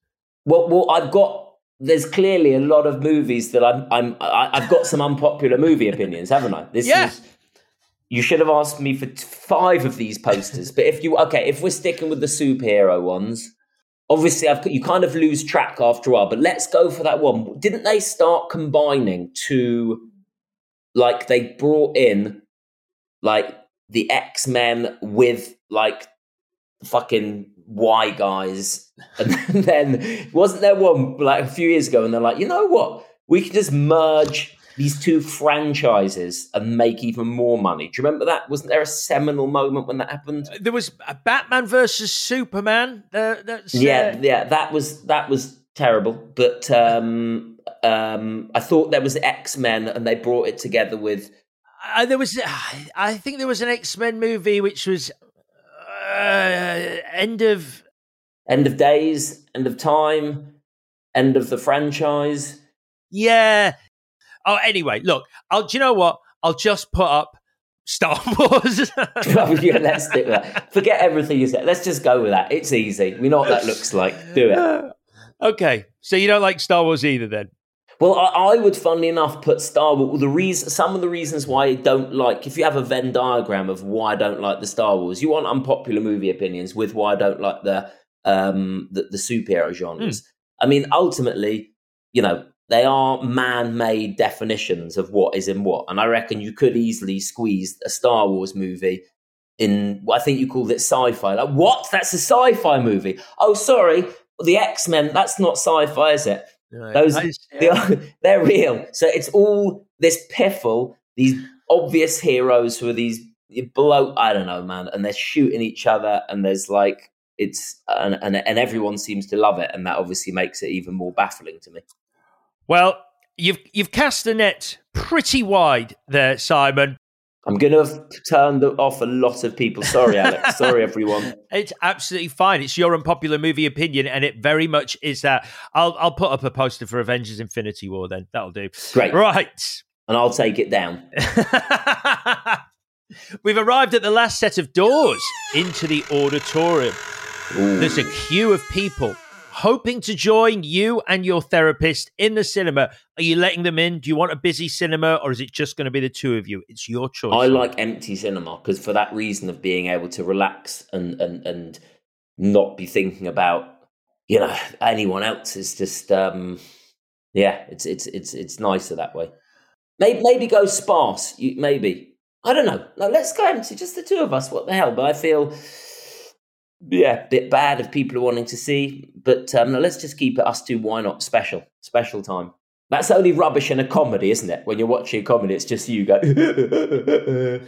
well, well, I've got. There's clearly a lot of movies that I'm. I'm. I, I've got some unpopular movie opinions, haven't I? This Yeah. is. You should have asked me for five of these posters, but if you okay, if we're sticking with the superhero ones, obviously I've you kind of lose track after a while. But let's go for that one. Didn't they start combining to, like they brought in, like the X Men with like fucking Y guys, and then wasn't there one like a few years ago, and they're like, you know what, we can just merge these two franchises and make even more money. Do you remember that? Wasn't there a seminal moment when that happened? There was a Batman versus Superman. Uh, that's, uh, Yeah, yeah, that was that was terrible. But um, um, I thought there was X Men, and they brought it together with uh, there was. I think there was an X Men movie which was uh, end of End of Days, End of Time, End of the franchise. Yeah. Oh, anyway, look. I'll. Do you know what? I'll just put up Star Wars. yeah, let's stick with that. Forget everything you said. Let's just go with that. It's easy. We know what that looks like. Do it. okay, so you don't like Star Wars either, then? Well, I, I would, funnily enough, put Star Wars. The reason, some of the reasons why I don't like, if you have a Venn diagram of why I don't like the Star Wars, you want unpopular movie opinions with why I don't like the um the, the superhero genres. I mean, ultimately, you know, they are man-made definitions of what is in what, and I reckon you could easily squeeze a Star Wars movie in. I think you called it sci-fi. Like, what? That's a sci-fi movie. Oh, sorry, the X Men. That's not sci-fi, is it? Those I- they are, they're real. So it's all this piffle, these obvious heroes who are these blow. I don't know, man, and they're shooting each other, and there's like it's and, and and everyone seems to love it, and that obviously makes it even more baffling to me. Well, you've you've cast the net pretty wide there, Simon. I'm going to turned off a lot of people. Sorry, Alex. Sorry, everyone. It's absolutely fine. It's your unpopular movie opinion, and it very much is that. I'll I'll put up a poster for Avengers: Infinity War. Then that'll do. Great. Right. And I'll take it down. We've arrived at the last set of doors into the auditorium. Ooh. There's a queue of people hoping to join you and your therapist in the cinema. Are you letting them in? Do you want a busy cinema or is it just going to be the two of you? It's your choice. I like empty cinema because for that reason of being able to relax and and and not be thinking about you know anyone else is just um yeah it's it's it's it's nicer that way. Maybe maybe go sparse. You, maybe I don't know. No, let's go empty. Just the two of us. What the hell? But I feel yeah, a bit bad if people are wanting to see. But um, let's just keep it us two. Why not? Special, special time. That's only rubbish in a comedy, isn't it? When you're watching a comedy, it's just you go.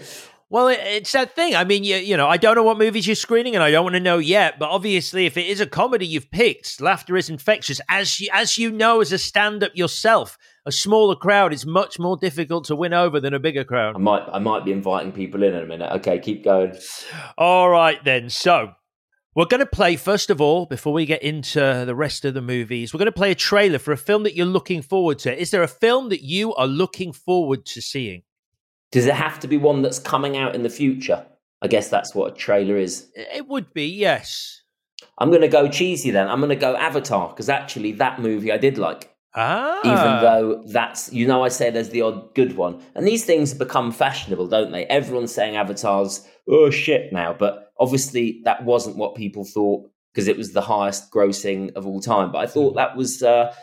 Well, it, it's that thing. I mean, you, you know, I don't know what movies you're screening, and I don't want to know yet. But obviously, if it is a comedy you've picked, laughter is infectious. As you, as you know, as a stand-up yourself, a smaller crowd is much more difficult to win over than a bigger crowd. I might, I might be inviting people in in a minute. Okay, keep going. All right, then. So we're going to play, first of all, before we get into the rest of the movies, we're going to play a trailer for a film that you're looking forward to. Is there a film that you are looking forward to seeing? Does it have to be one that's coming out in the future? I guess that's what a trailer is. It would be, yes. I'm going to go cheesy then. I'm going to go Avatar because actually that movie I did like. Ah. Even though that's, you know, I say there's the odd good one. And these things become fashionable, don't they? Everyone's saying Avatar's, oh shit now. But obviously that wasn't what people thought because it was the highest grossing of all time. But I thought that was, uh,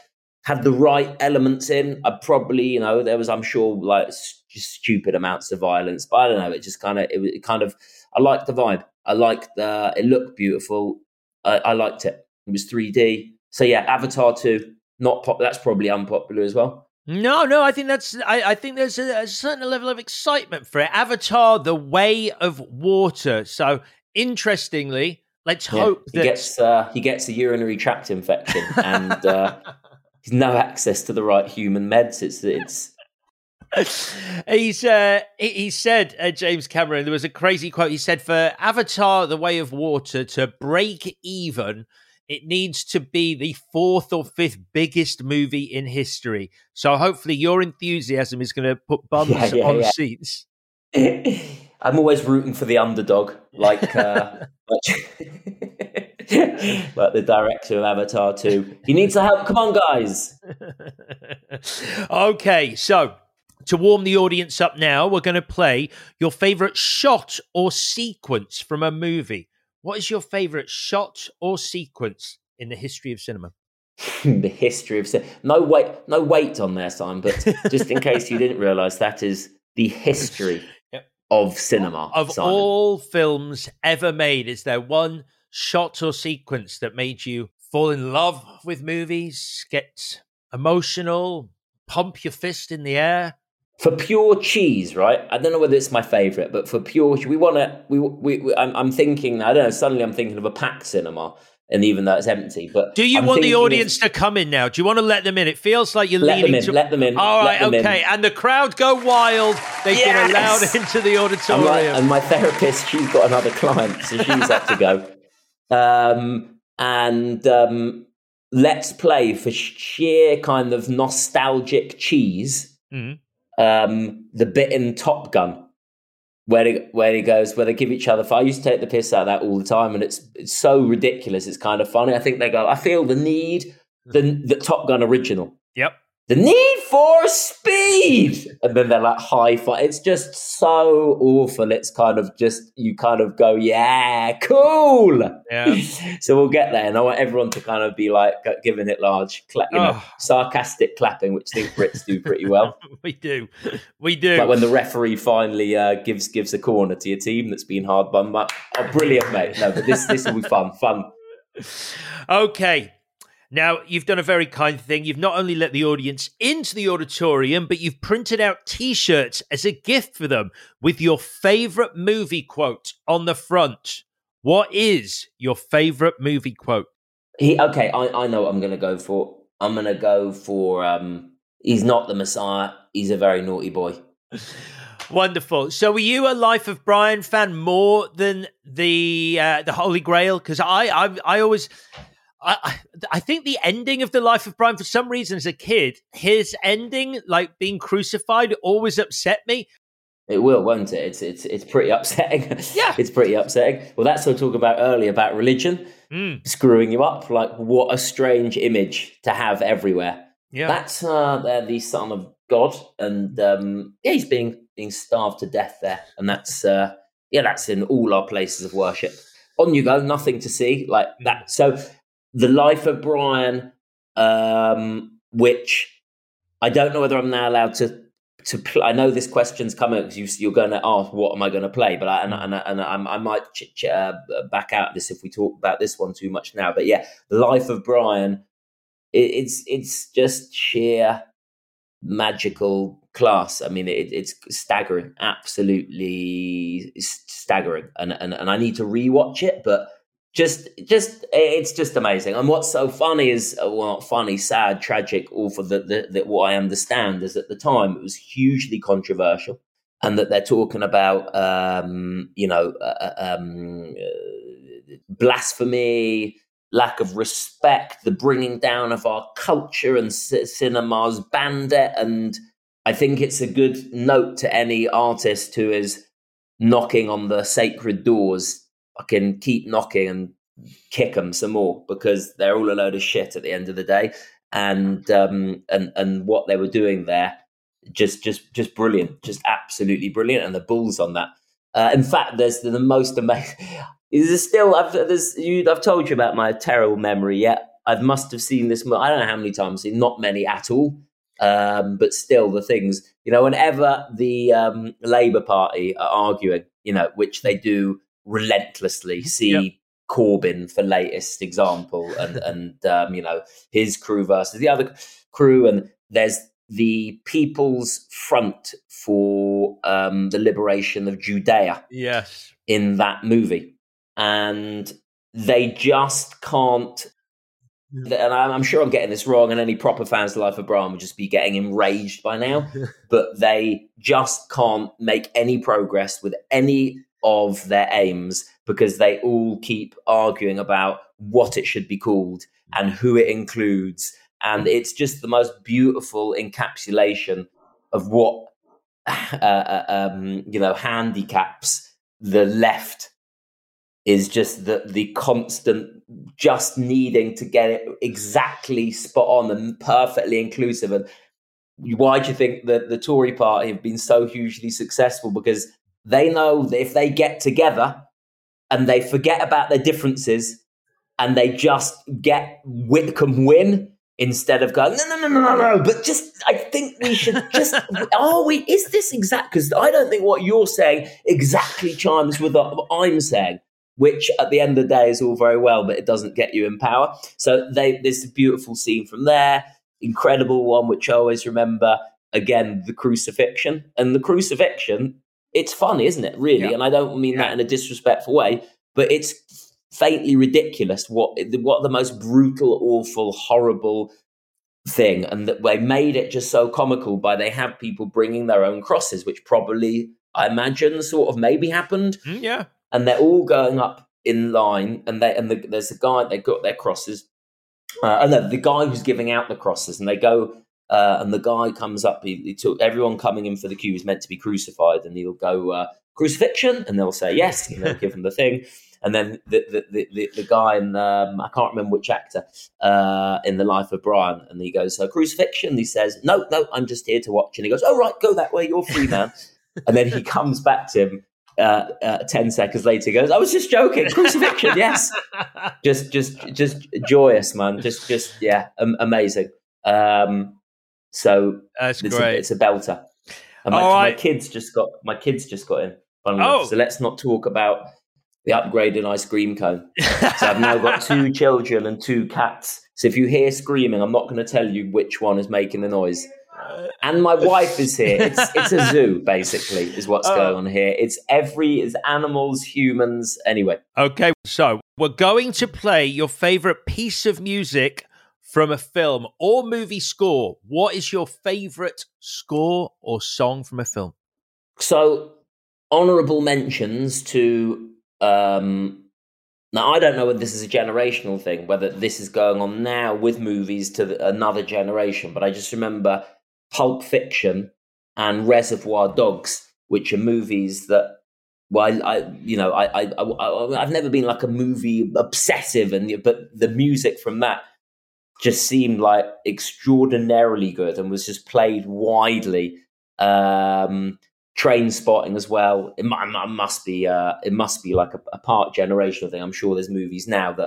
had the right elements in. I probably, you know, there was, I'm sure, like just stupid amounts of violence. But I don't know. It just kind of, it, it kind of, I liked the vibe. I liked the, it looked beautiful. I, I liked it. It was 3D. So yeah, Avatar 2, not pop. That's probably unpopular as well. No, no, I think that's. I, I think there's a, a, certain level of excitement for it. Avatar: The Way of Water. So, interestingly, let's Yeah. hope he that gets uh, he gets a urinary tract infection and uh, he's no access to the right human meds. It's it's he's uh, he, he said uh, James Cameron. There was a crazy quote. He said, "For Avatar: The Way of Water to break even." It needs to be the fourth or fifth biggest movie in history. So hopefully your enthusiasm is going to put bums Yeah, yeah, on yeah. seats. I'm always rooting for the underdog, like uh, like, the director of Avatar 2. He needs the help. Come on, guys. okay, so to warm the audience up now, we're going to play your favorite shot or sequence from a movie. What is your favorite shot or sequence in the history of cinema? the history of cinema. no weight, no weight on there, Simon. But just in case you didn't realise, that is the history Yep. of cinema. Of Simon. all films ever made, is there one shot or sequence that made you fall in love with movies, get emotional, pump your fist in the air? For pure cheese, right? I don't know whether it's my favorite, but for pure, we want to. We, we, we I'm, I'm thinking. I don't know. Suddenly, I'm thinking of a packed cinema, and even though it's empty, but Do you I'm want the thinking of- audience to come in now? Do you want to let them in? It feels like you're let them in. to. Let them in. All right, them in. okay. And the crowd go wild. They've been allowed into the I'm like, auditorium. and my therapist, she's got another client, so she's had to go. Um, and um, let's play for sheer kind of nostalgic cheese. Mhm. Um, the bit in Top Gun where he, where he goes, where they give each other. I used to take the piss out of that all the time, and it's it's so ridiculous. It's kind of funny. I think they go. I feel the need the the Top Gun original Yep. The need for speed and then they're like high five it's just so awful it's kind of just you kind of go yeah cool Yeah. so we'll get there and i want everyone to kind of be like giving it large cla- you know Oh. sarcastic clapping which i think brits do pretty well we do. We do. like when the referee finally uh, gives gives a corner to your team that's been hard bun but oh brilliant mate no but this this will be fun fun Okay. Now, you've done a very kind thing. You've not only let the audience into the auditorium, but you've printed out t shirts as a gift for them with your favorite movie quote on the front. What is your favorite movie quote? He okay, I, I know what I'm gonna go for. I'm gonna go for um he's not the Messiah, he's a very naughty boy. Wonderful. So, were you a Life of Brian fan more than the uh, the Holy Grail? Because I, I, I always, I, I think the ending of the Life of Brian, for some reason, as a kid, his ending, like being crucified, always upset me. It will, won't it? It's it's it's pretty upsetting. Yeah, it's pretty upsetting. Well, that's what I talked about earlier about religion mm. screwing you up. Like, what a strange image to have everywhere. Yeah, that's uh, they're the son of God, and um, yeah, he's being being starved to death there, and that's uh, yeah, that's in all our places of worship. On you go, nothing to see like mm. that. So, the life of Brian, um, which I don't know whether I'm now allowed to to play. I know this question's coming because you, are going to ask, "What am I going to play?" But I and, and, and I, I might ch- ch- uh, back out this if we talk about this one too much now. But yeah, the life of Brian, it, it's it's just sheer magical class. I mean, it, it's staggering, absolutely staggering, and, and and I need to rewatch it, but just just it's just amazing. And what's so funny is uh, well not funny sad tragic awful that, that, that what i understand is at the time it was hugely controversial and that they're talking about um, you know uh, uh um, uh, blasphemy lack of respect the bringing down of our culture and c- cinema's bandit. And i think it's a good note to any artist who is knocking on the sacred doors I can keep knocking and kick them some more because they're all a load of shit at the end of the day. And um, and and what they were doing there, just just just brilliant, just absolutely brilliant. And the Bulls on that. Uh, in fact, there's the, the most amazing. Is still? I've there's you. I've told you about my terrible memory. Yet I must have seen this. I don't know how many times. Not many at all. Um, but still, the things you know. Whenever the um, Labour Party are arguing, you know, which they do relentlessly. See yep. Corbyn for latest example, and and um, you know his crew versus the other crew, and there's the People's Front for um, the liberation of Judea. Yes, in that movie, and they just can't. And I'm sure I'm getting this wrong, and any proper fans of Life of Brian would just be getting enraged by now. but they just can't make any progress with any of their aims because they all keep arguing about what it should be called and who it includes. And it's just the most beautiful encapsulation of what, uh, uh, um, you know, handicaps the left is just the, the constant just needing to get it exactly spot on and perfectly inclusive. And why do you think that the Tory party have been so hugely successful? Because they know that if they get together and they forget about their differences and they just get Whitcomb win instead of going, no, no, no, no, no, no. But just, I think we should just, are we, is this exact? Because I don't think what you're saying exactly chimes with what I'm saying, which at the end of the day is all very well, but it doesn't get you in power. So they, there's a beautiful scene from there, incredible one, which I always remember. Again, the crucifixion. And the crucifixion it's funny, isn't it? Really, yeah. and I don't mean yeah. that in a disrespectful way, but it's faintly ridiculous. What what the most brutal, awful, horrible thing, and that they made it just so comical by they have people bringing their own crosses, which probably I imagine sort of maybe happened. Mm, yeah, and they're all going up in line, and they and the, there's a guy they got their crosses. Uh, and the, the guy who's giving out the crosses, and they go uh, and the guy comes up. He, he, took everyone coming in for the queue is meant to be crucified, and he'll go uh, crucifixion, and they'll say yes, and they'll give him the thing. And then the the the, the, the guy in um, I can't remember which actor uh, in the life of Brian, and he goes so crucifixion. He says no, no, I'm just here to watch. And he goes, oh right, go that way, you're free man. and then he comes back to him uh, uh, 10 seconds later goes i was just joking crucifixion yes just just just joyous man just just yeah um, amazing um, so that's it's great. A, it's a belter. And my, my, kids just got my kids just got in. Oh. So let's not talk about the upgraded ice cream cone. so I've now got two children and two cats. So if you hear screaming, I'm not going to tell you which one is making the noise. Uh, and my wife is here. It's it's a zoo, basically, is what's oh. going on here. It's every it's animals, humans. Anyway. Okay, so we're going to play your favorite piece of music from a film or movie score, what is your favorite score or song from a film? So, honourable mentions to. Um, now, I don't know whether this is a generational thing, whether this is going on now with movies to another generation, but I just remember Pulp Fiction and Reservoir Dogs, which are movies that well, I, I you know, I, I, I, have never been like a movie obsessive, and but the music from that just seemed like extraordinarily good and was just played widely. Um, Trainspotting as well. It, it must be, uh, it must be like a, a, part generational thing. I'm sure there's movies now that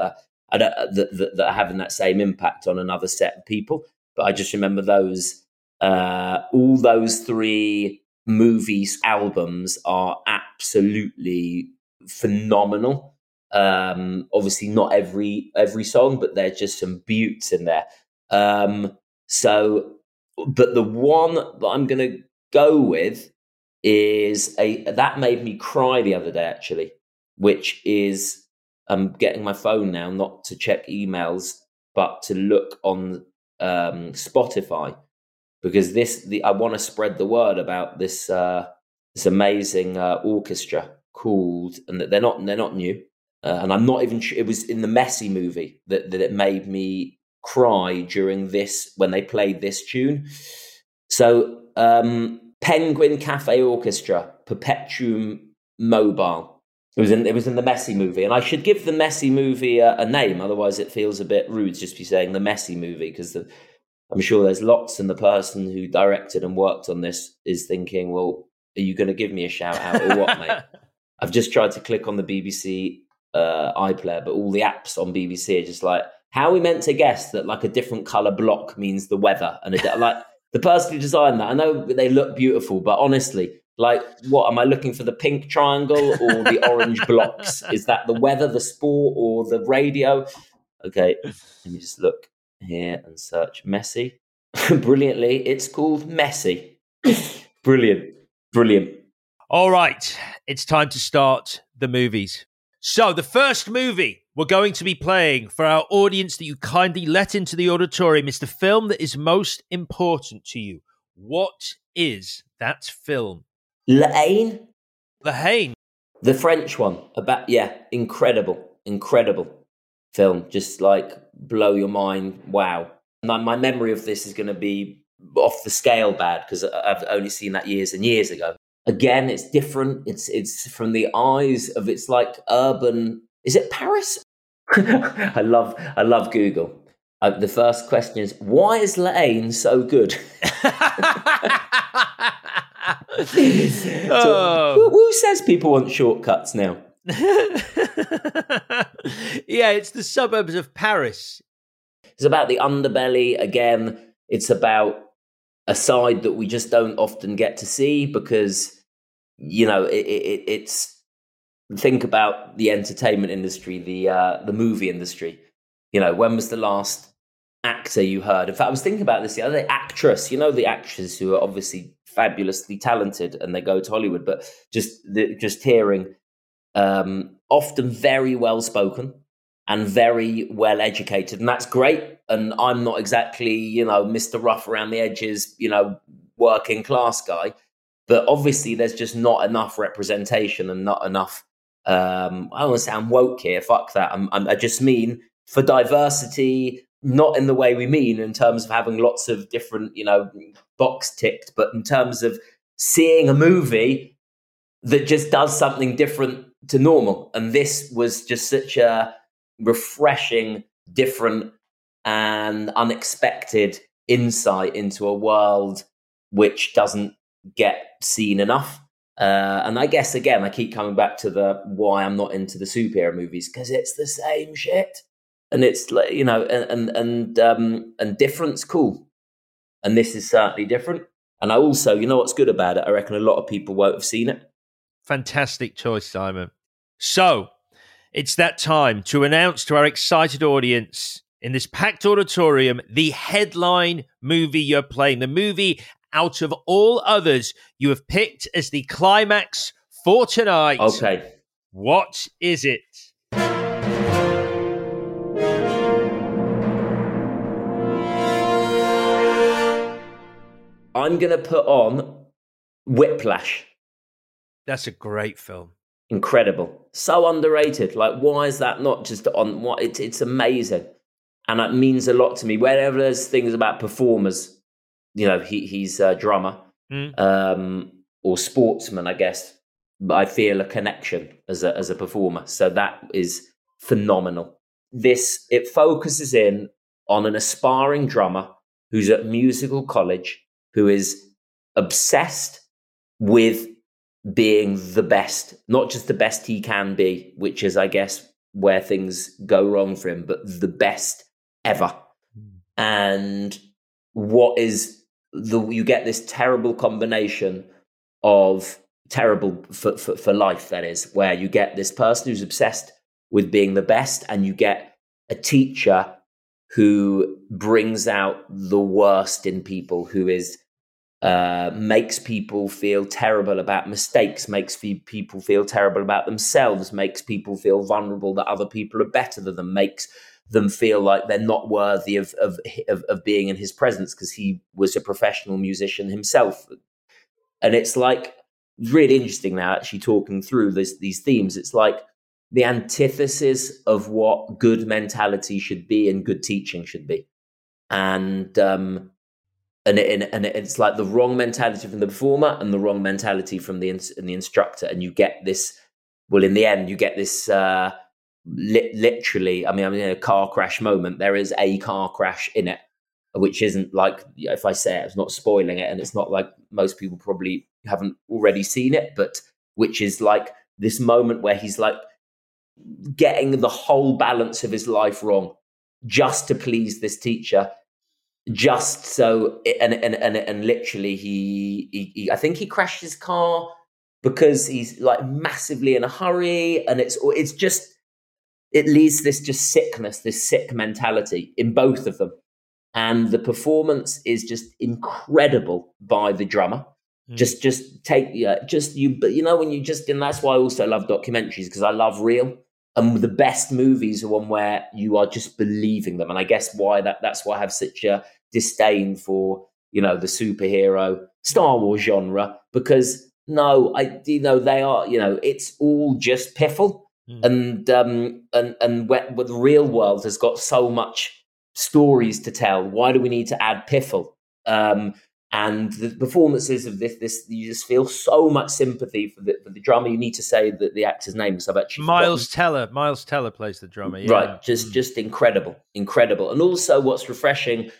are, that, that, that are having that same impact on another set of people. But I just remember those, uh, all those three movies albums are absolutely phenomenal. Um, obviously, not every every song, but there's just some buttes in there. Um, so, but the one that I'm going to go with is a that made me cry the other day actually, which is I'm getting my phone now not to check emails but to look on um, Spotify because this the I want to spread the word about this uh, this amazing uh, orchestra called and that they're not they're not new uh, and I'm not even sure it was in the Messi movie that that it made me cry during this when they played this tune. So um, Penguin Cafe Orchestra Perpetuum Mobile. It was in it was in the Messi movie, and I should give the Messi movie a, a name, otherwise it feels a bit rude to just be saying the Messi movie because the I'm sure there's lots, and the person who directed and worked on this is thinking, well, are you going to give me a shout out or what, mate? I've just tried to click on the BBC uh, iPlayer, but all the apps on BBC are just like, how are we meant to guess that like a different color block means the weather? And a, like the person who designed that, I know they look beautiful, but honestly, like, what am I looking for? The pink triangle or the orange blocks? Is that the weather, the sport, or the radio? Okay, let me just look here and search Messi. Brilliantly, it's called Messi. Brilliant. Brilliant. All right, it's time to start the movies. So, the first movie we're going to be playing for our audience that you kindly let into the auditorium is the film that is most important to you. What is that film? La Haine. La Haine. The French one. About yeah, incredible, incredible film. Just like blow your mind. Wow. My, my memory of this is going to be off the scale bad because I've only seen that years and years ago. Again, it's different. It's it's from the eyes of it's like urban. Is it Paris? I love I love Google. Uh, the first question is why is La Haine so good? so, oh. who, who says people want shortcuts now? yeah, it's the suburbs of Paris. It's about the underbelly. Again, it's about a side that we just don't often get to see because, you know, it, it, it's think about the entertainment industry, the uh, the movie industry. You know, when was the last actor you heard? In fact, I was thinking about this the other day. Actress, you know, the actors who are obviously fabulously talented and they go to Hollywood, but just the, just hearing um, often very well spoken and very well educated. And that's great. And I'm not exactly, you know, Mr. Rough around the edges, you know, working class guy. But obviously, there's just not enough representation and not enough. Um, I don't want to sound woke here. Fuck that. I'm, I'm, I just mean for diversity, not in the way we mean in terms of having lots of different, you know, box ticked, but in terms of seeing a movie that just does something different to normal. And this was just such a refreshing, different, and unexpected insight into a world which doesn't get seen enough. Uh, and I guess again, I keep coming back to the why I'm not into the superhero movies because it's the same shit, and it's like you know, and and and um, and different's cool, and this is certainly different. And I also, you know, what's good about it? I reckon a lot of people won't have seen it. Fantastic choice, Simon. So it's that time to announce to our excited audience in this packed auditorium the headline movie you're playing, the movie out of all others you have picked as the climax for tonight. Okay. What is it? I'm going to put on Whiplash. That's a great film. Incredible. So underrated. Like, why is that not just on what it's it's amazing. And it means a lot to me. Whenever there's things about performers, you know, he he's a drummer. Mm. Um, or sportsman, I guess. But I feel a connection as a as a performer. So that is phenomenal. This it focuses in on an aspiring drummer who's at musical college who is obsessed with being the best, not just the best he can be, which is, I guess, where things go wrong for him, but the best ever. Mm. And what is the you get this terrible combination of terrible for, for, for life, that is, where you get this person who's obsessed with being the best, and you get a teacher who brings out the worst in people, who is uh, makes people feel terrible about mistakes, makes people feel terrible about themselves, makes people feel vulnerable that other people are better than them, makes them feel like they're not worthy of of of, of being in his presence because he was a professional musician himself. And it's like really interesting now, actually talking through this, these themes. It's like the antithesis of what good mentality should be and good teaching should be, and um, and it, and it's like the wrong mentality from the performer and the wrong mentality from the and the instructor, and you get this. Well, in the end, you get this. Uh, li- literally, I mean, I'm in a car crash moment. There is a car crash in it, which isn't like if I say it, it's not spoiling it, and it's not like most people probably haven't already seen it, but which is like this moment where he's like getting the whole balance of his life wrong just to please this teacher just so and and and, and literally he, he, he i think he crashed his car because he's like massively in a hurry and it's it's just it leads this just sickness this sick mentality in both of them. And the performance is just incredible by the drummer. Mm. just just take yeah just you but you know when you just and that's why i also love documentaries because i love real. And the best movies are one where you are just believing them. And i guess why that that's why i have such a disdain for you know the superhero star wars genre because no i you know they are you know it's all just piffle mm. and um and and where, where the real world has got so much stories to tell why do we need to add piffle um and the performances of this, this you just feel so much sympathy for the, for the drummer. You need to say that the actor's name because I've actually Miles forgotten. Teller. Miles Teller plays the drummer. Yeah. Right, just mm. just incredible, incredible. And also, what's refreshing,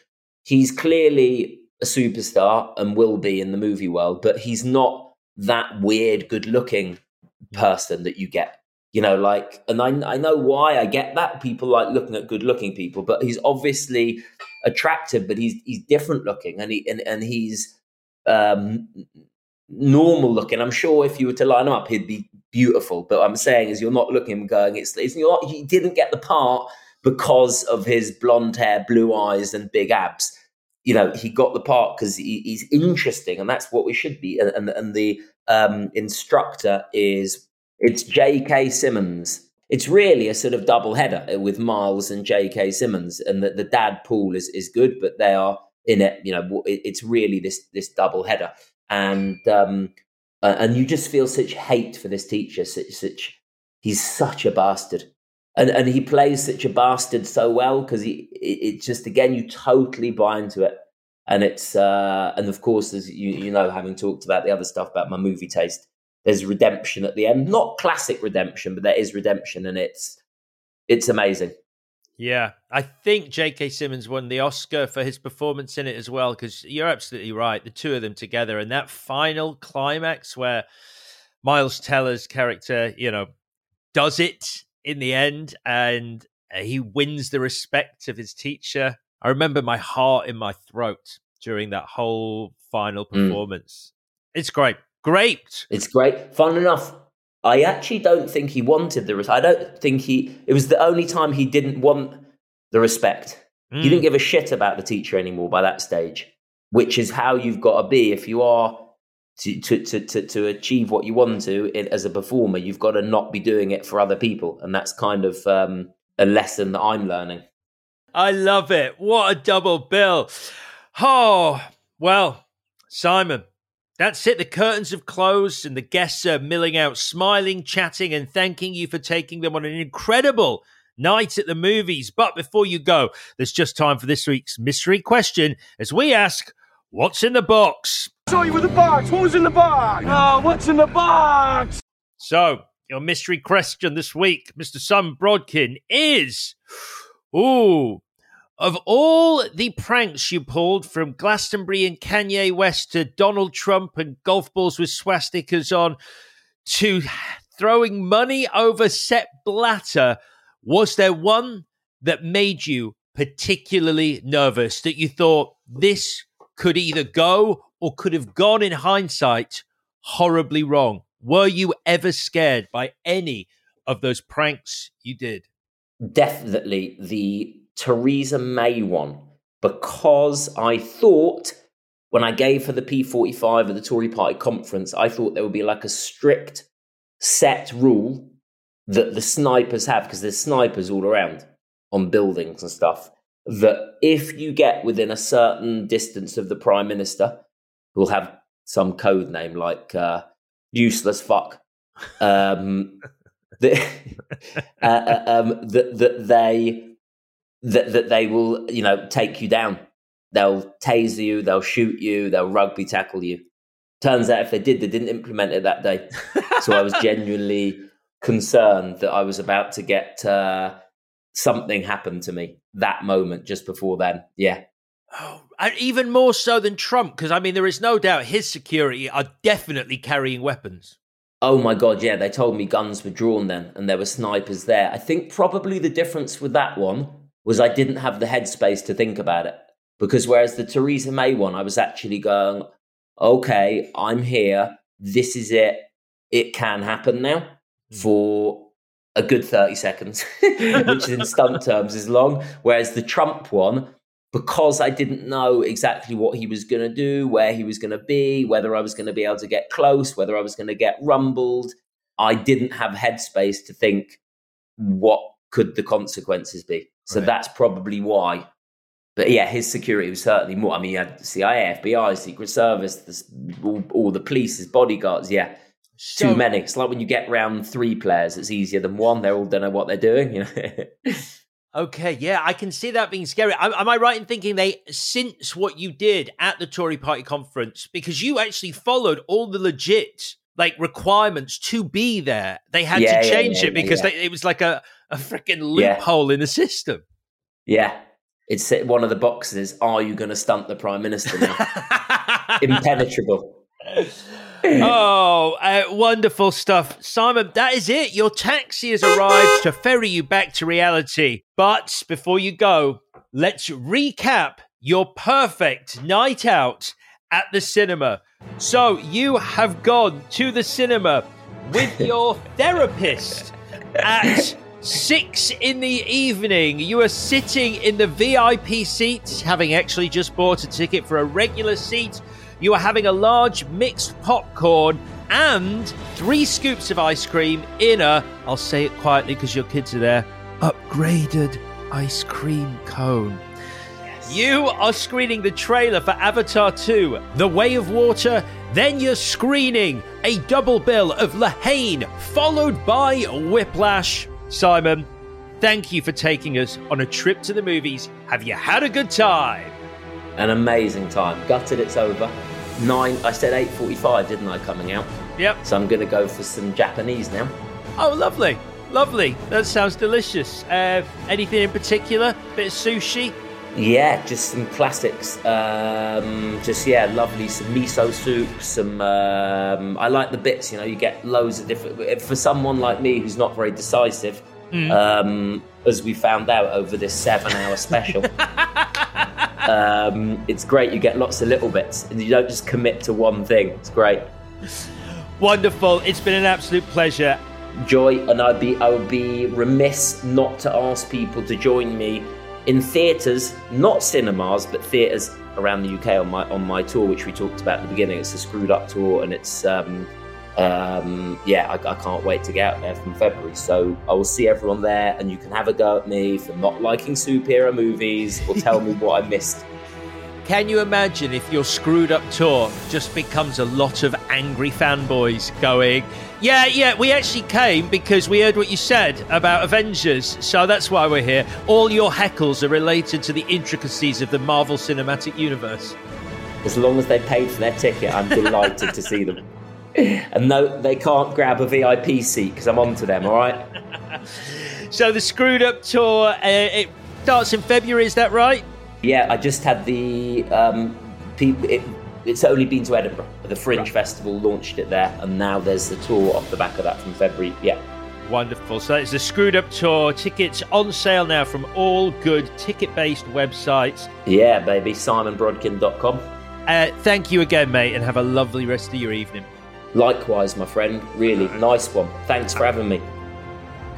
he's clearly a superstar and will be in the movie world, but he's not that weird, good-looking person that you get. You know, like, and I I know why I get that. People like looking at good-looking people, but he's obviously attractive, but he's he's different looking, and he and, and he's um, normal looking. I'm sure if you were to line him up, he'd be beautiful. But I'm saying is you're not looking going. It's, it's you're not, he didn't get the part because of his blonde hair, blue eyes, and big abs. You know, he got the part because he, he's interesting, and that's what we should be. And and, and the um, instructor is it's J.K. Simmons it's really a sort of double header uh, with Miles and J.K. Simmons, and the, the dad pool is is good, but they are in it. You know, it's really this this double header, and um, and you just feel such hate for this teacher. Such, such he's such a bastard, and and he plays such a bastard so well because he it, it, just again you totally buy into it, and it's uh, and of course as you you know having talked about the other stuff about my movie taste there's redemption at the end. Not classic redemption, but there is redemption, and it's it's amazing. Yeah, I think J.K. Simmons won the Oscar for his performance in it as well. Because you're absolutely right, the two of them together, and that final climax where Miles Teller's character, you know, does it in the end, and he wins the respect of his teacher. I remember my heart in my throat during that whole final hmm. performance. Mm. It's great. Great. It's great. Fun enough. I actually don't think he wanted the. Res- I don't think he. It was the only time he didn't want the respect. Mm. He didn't hmm. give a shit about the teacher anymore by that stage, which is how you've got to be if you are to to to to, to achieve what you want to in, as a performer. You've got to not be doing it for other people, and that's kind of um, a lesson that I'm learning. I love it. What a double bill. Oh well, Simon That's it. The curtains have closed and the guests are milling out, smiling, chatting, and thanking you for taking them on an incredible night at the movies. But before you go, there's just time for this week's mystery question as we ask, What's in the box? Saw you with the box. What was in the box? Oh, what's in the box? So, your mystery question this week, Mr. Simon Brodkin, is Ooh, of all the pranks you pulled from Glastonbury and Kanye West to Donald Trump and golf balls with swastikas on to throwing money over Sepp Blatter, was there one that made you particularly nervous that you thought this could either go or could have gone in hindsight horribly wrong? Were you ever scared by any of those pranks you did? Definitely the Theresa May one, because I thought when I gave her the P45 at the Tory party conference, I thought there would be like a strict set rule that the snipers have, because there's snipers all around on buildings and stuff, that if you get within a certain distance of the Prime Minister, who'll have some code name like uh, useless fuck, um, that, uh, uh, um, that, that they that, that they will, you know, take you down. They'll taser you, they'll shoot you, they'll rugby tackle you. Turns out if they did, they didn't implement it that day. so I was genuinely concerned that I was about to get uh, something happen to me that moment just before then. Yeah. Oh, even more so than Trump, because I mean, there is no doubt his security are definitely carrying weapons. Oh my God, yeah, they told me guns were drawn then and there were snipers there. I think probably the difference with that one was I didn't have the headspace to think about it. Because whereas the Theresa May one, I was actually going, okay, I'm here. This is it. It can happen now hmm. for a good 30 seconds, which in stunt terms is long. Whereas the Trump one, because I didn't know exactly what he was going to do, where he was going to be, whether I was going to be able to get close, whether I was going to get rumbled, I didn't have headspace to think what could the consequences be. So right. that's probably why. But yeah, his security was certainly more. I mean, you had CIA, FBI, Secret Service, this, all, all, the police, his bodyguards. Yeah, so, too many. It's like when you get round three players, it's easier than one. They all don't know what they're doing. You know. Okay, yeah, I can see that being scary. Am, am, I right in thinking they, since what you did at the Tory Party conference, because you actually followed all the legit like requirements to be there, they had yeah, to change yeah, yeah, it because they, it was like a, a freaking loophole in the system. Yeah, it's one of the boxes. Are you going to stunt the prime minister now? Impenetrable. oh, uh, wonderful stuff. Simon, that is it. Your taxi has arrived to ferry you back to reality. But before you go, let's recap your perfect night out at the cinema. So you have gone to the cinema with your therapist at six in the evening. You are sitting in the VIP seat, having actually just bought a ticket for a regular seat you are having a large mixed popcorn and three scoops of ice cream in a, I'll say it quietly because your kids are there, upgraded ice cream cone. Yes. You are screening the trailer for Avatar 2, The Way of Water, then you're screening a double bill of La Haine, followed by Whiplash. Simon, thank you for taking us on a trip to the movies. Have you had a good time? An amazing time. Gutted it's over nine. I said eight forty-five, didn't I? Coming out. Yep. So I'm going to go for some Japanese now. Oh, lovely, lovely. That sounds delicious. Uh, anything in particular? Bit of sushi. Yeah, just some classics. Um, just yeah, lovely. Some miso soup. Some. Um, I like the bits. You know, you get loads of different. For someone like me who's not very decisive, mm. um, as we found out over this seven-hour special. Um, it's great. You get lots of little bits, and you don't just commit to one thing. It's great. Wonderful. It's been an absolute pleasure. Joy, and I'd be I would be remiss not to ask people to join me in theatres, not cinemas, but theatres around the UK on my on my tour, which we talked about at the beginning. It's a screwed up tour, and it's um, um, yeah, I, I, can't wait to get out there from February. So I will see everyone there, and you can have a go at me for not liking superhero movies or tell me what I missed. Can you imagine if your screwed up tour just becomes a lot of angry fanboys going, yeah, yeah, we actually came because we heard what you said about Avengers, so that's why we're here. All your heckles are related to the intricacies of the Marvel Cinematic Universe. As long as they paid for their ticket, I'm delighted to see them. And no, they can't grab a VIP seat because I'm on to them, all right? So the screwed up tour, uh, it starts in February, is that right? Yeah, I just had the. Um, people, it, it's only been to Edinburgh. The Fringe Festival launched it there, and now there's the tour off the back of that from February. Yeah. Wonderful. So it's the Screwed Up Tour. Tickets on sale now from all good ticket based websites. Yeah, baby. SimonBrodkin.com. Uh, thank you again, mate, and have a lovely rest of your evening. Likewise, my friend. Really nice one. Thanks for having me.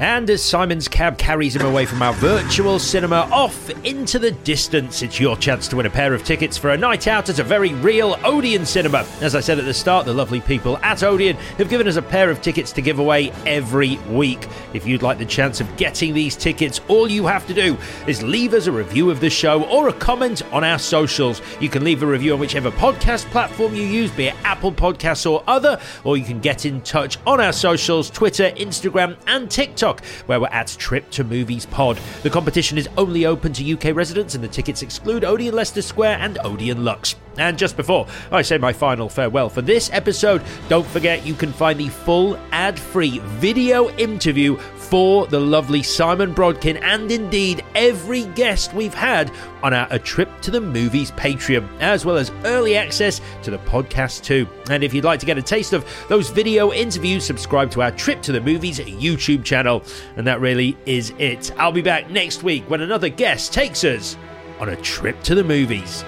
And as Simon's cab carries him away from our virtual cinema off into the distance, it's your chance to win a pair of tickets for a night out at a very real Odeon cinema. As I said at the start, the lovely people at Odeon have given us a pair of tickets to give away every week. If you'd like the chance of getting these tickets, all you have to do is leave us a review of the show or a comment on our socials. You can leave a review on whichever podcast platform you use, be it Apple Podcasts or other, or you can get in touch on our socials Twitter, Instagram, and TikTok where we're at Trip to Movies Pod. The competition is only open to UK residents, and the tickets exclude Odeon Leicester Square and Odeon Luxe. And just before I say my final farewell for this episode, don't forget you can find the full ad free video interview for the lovely Simon Brodkin and indeed every guest we've had on our A Trip to the Movies Patreon, as well as early access to the podcast too. And if you'd like to get a taste of those video interviews, subscribe to our Trip to the Movies YouTube channel. And that really is it. I'll be back next week when another guest takes us on a trip to the movies.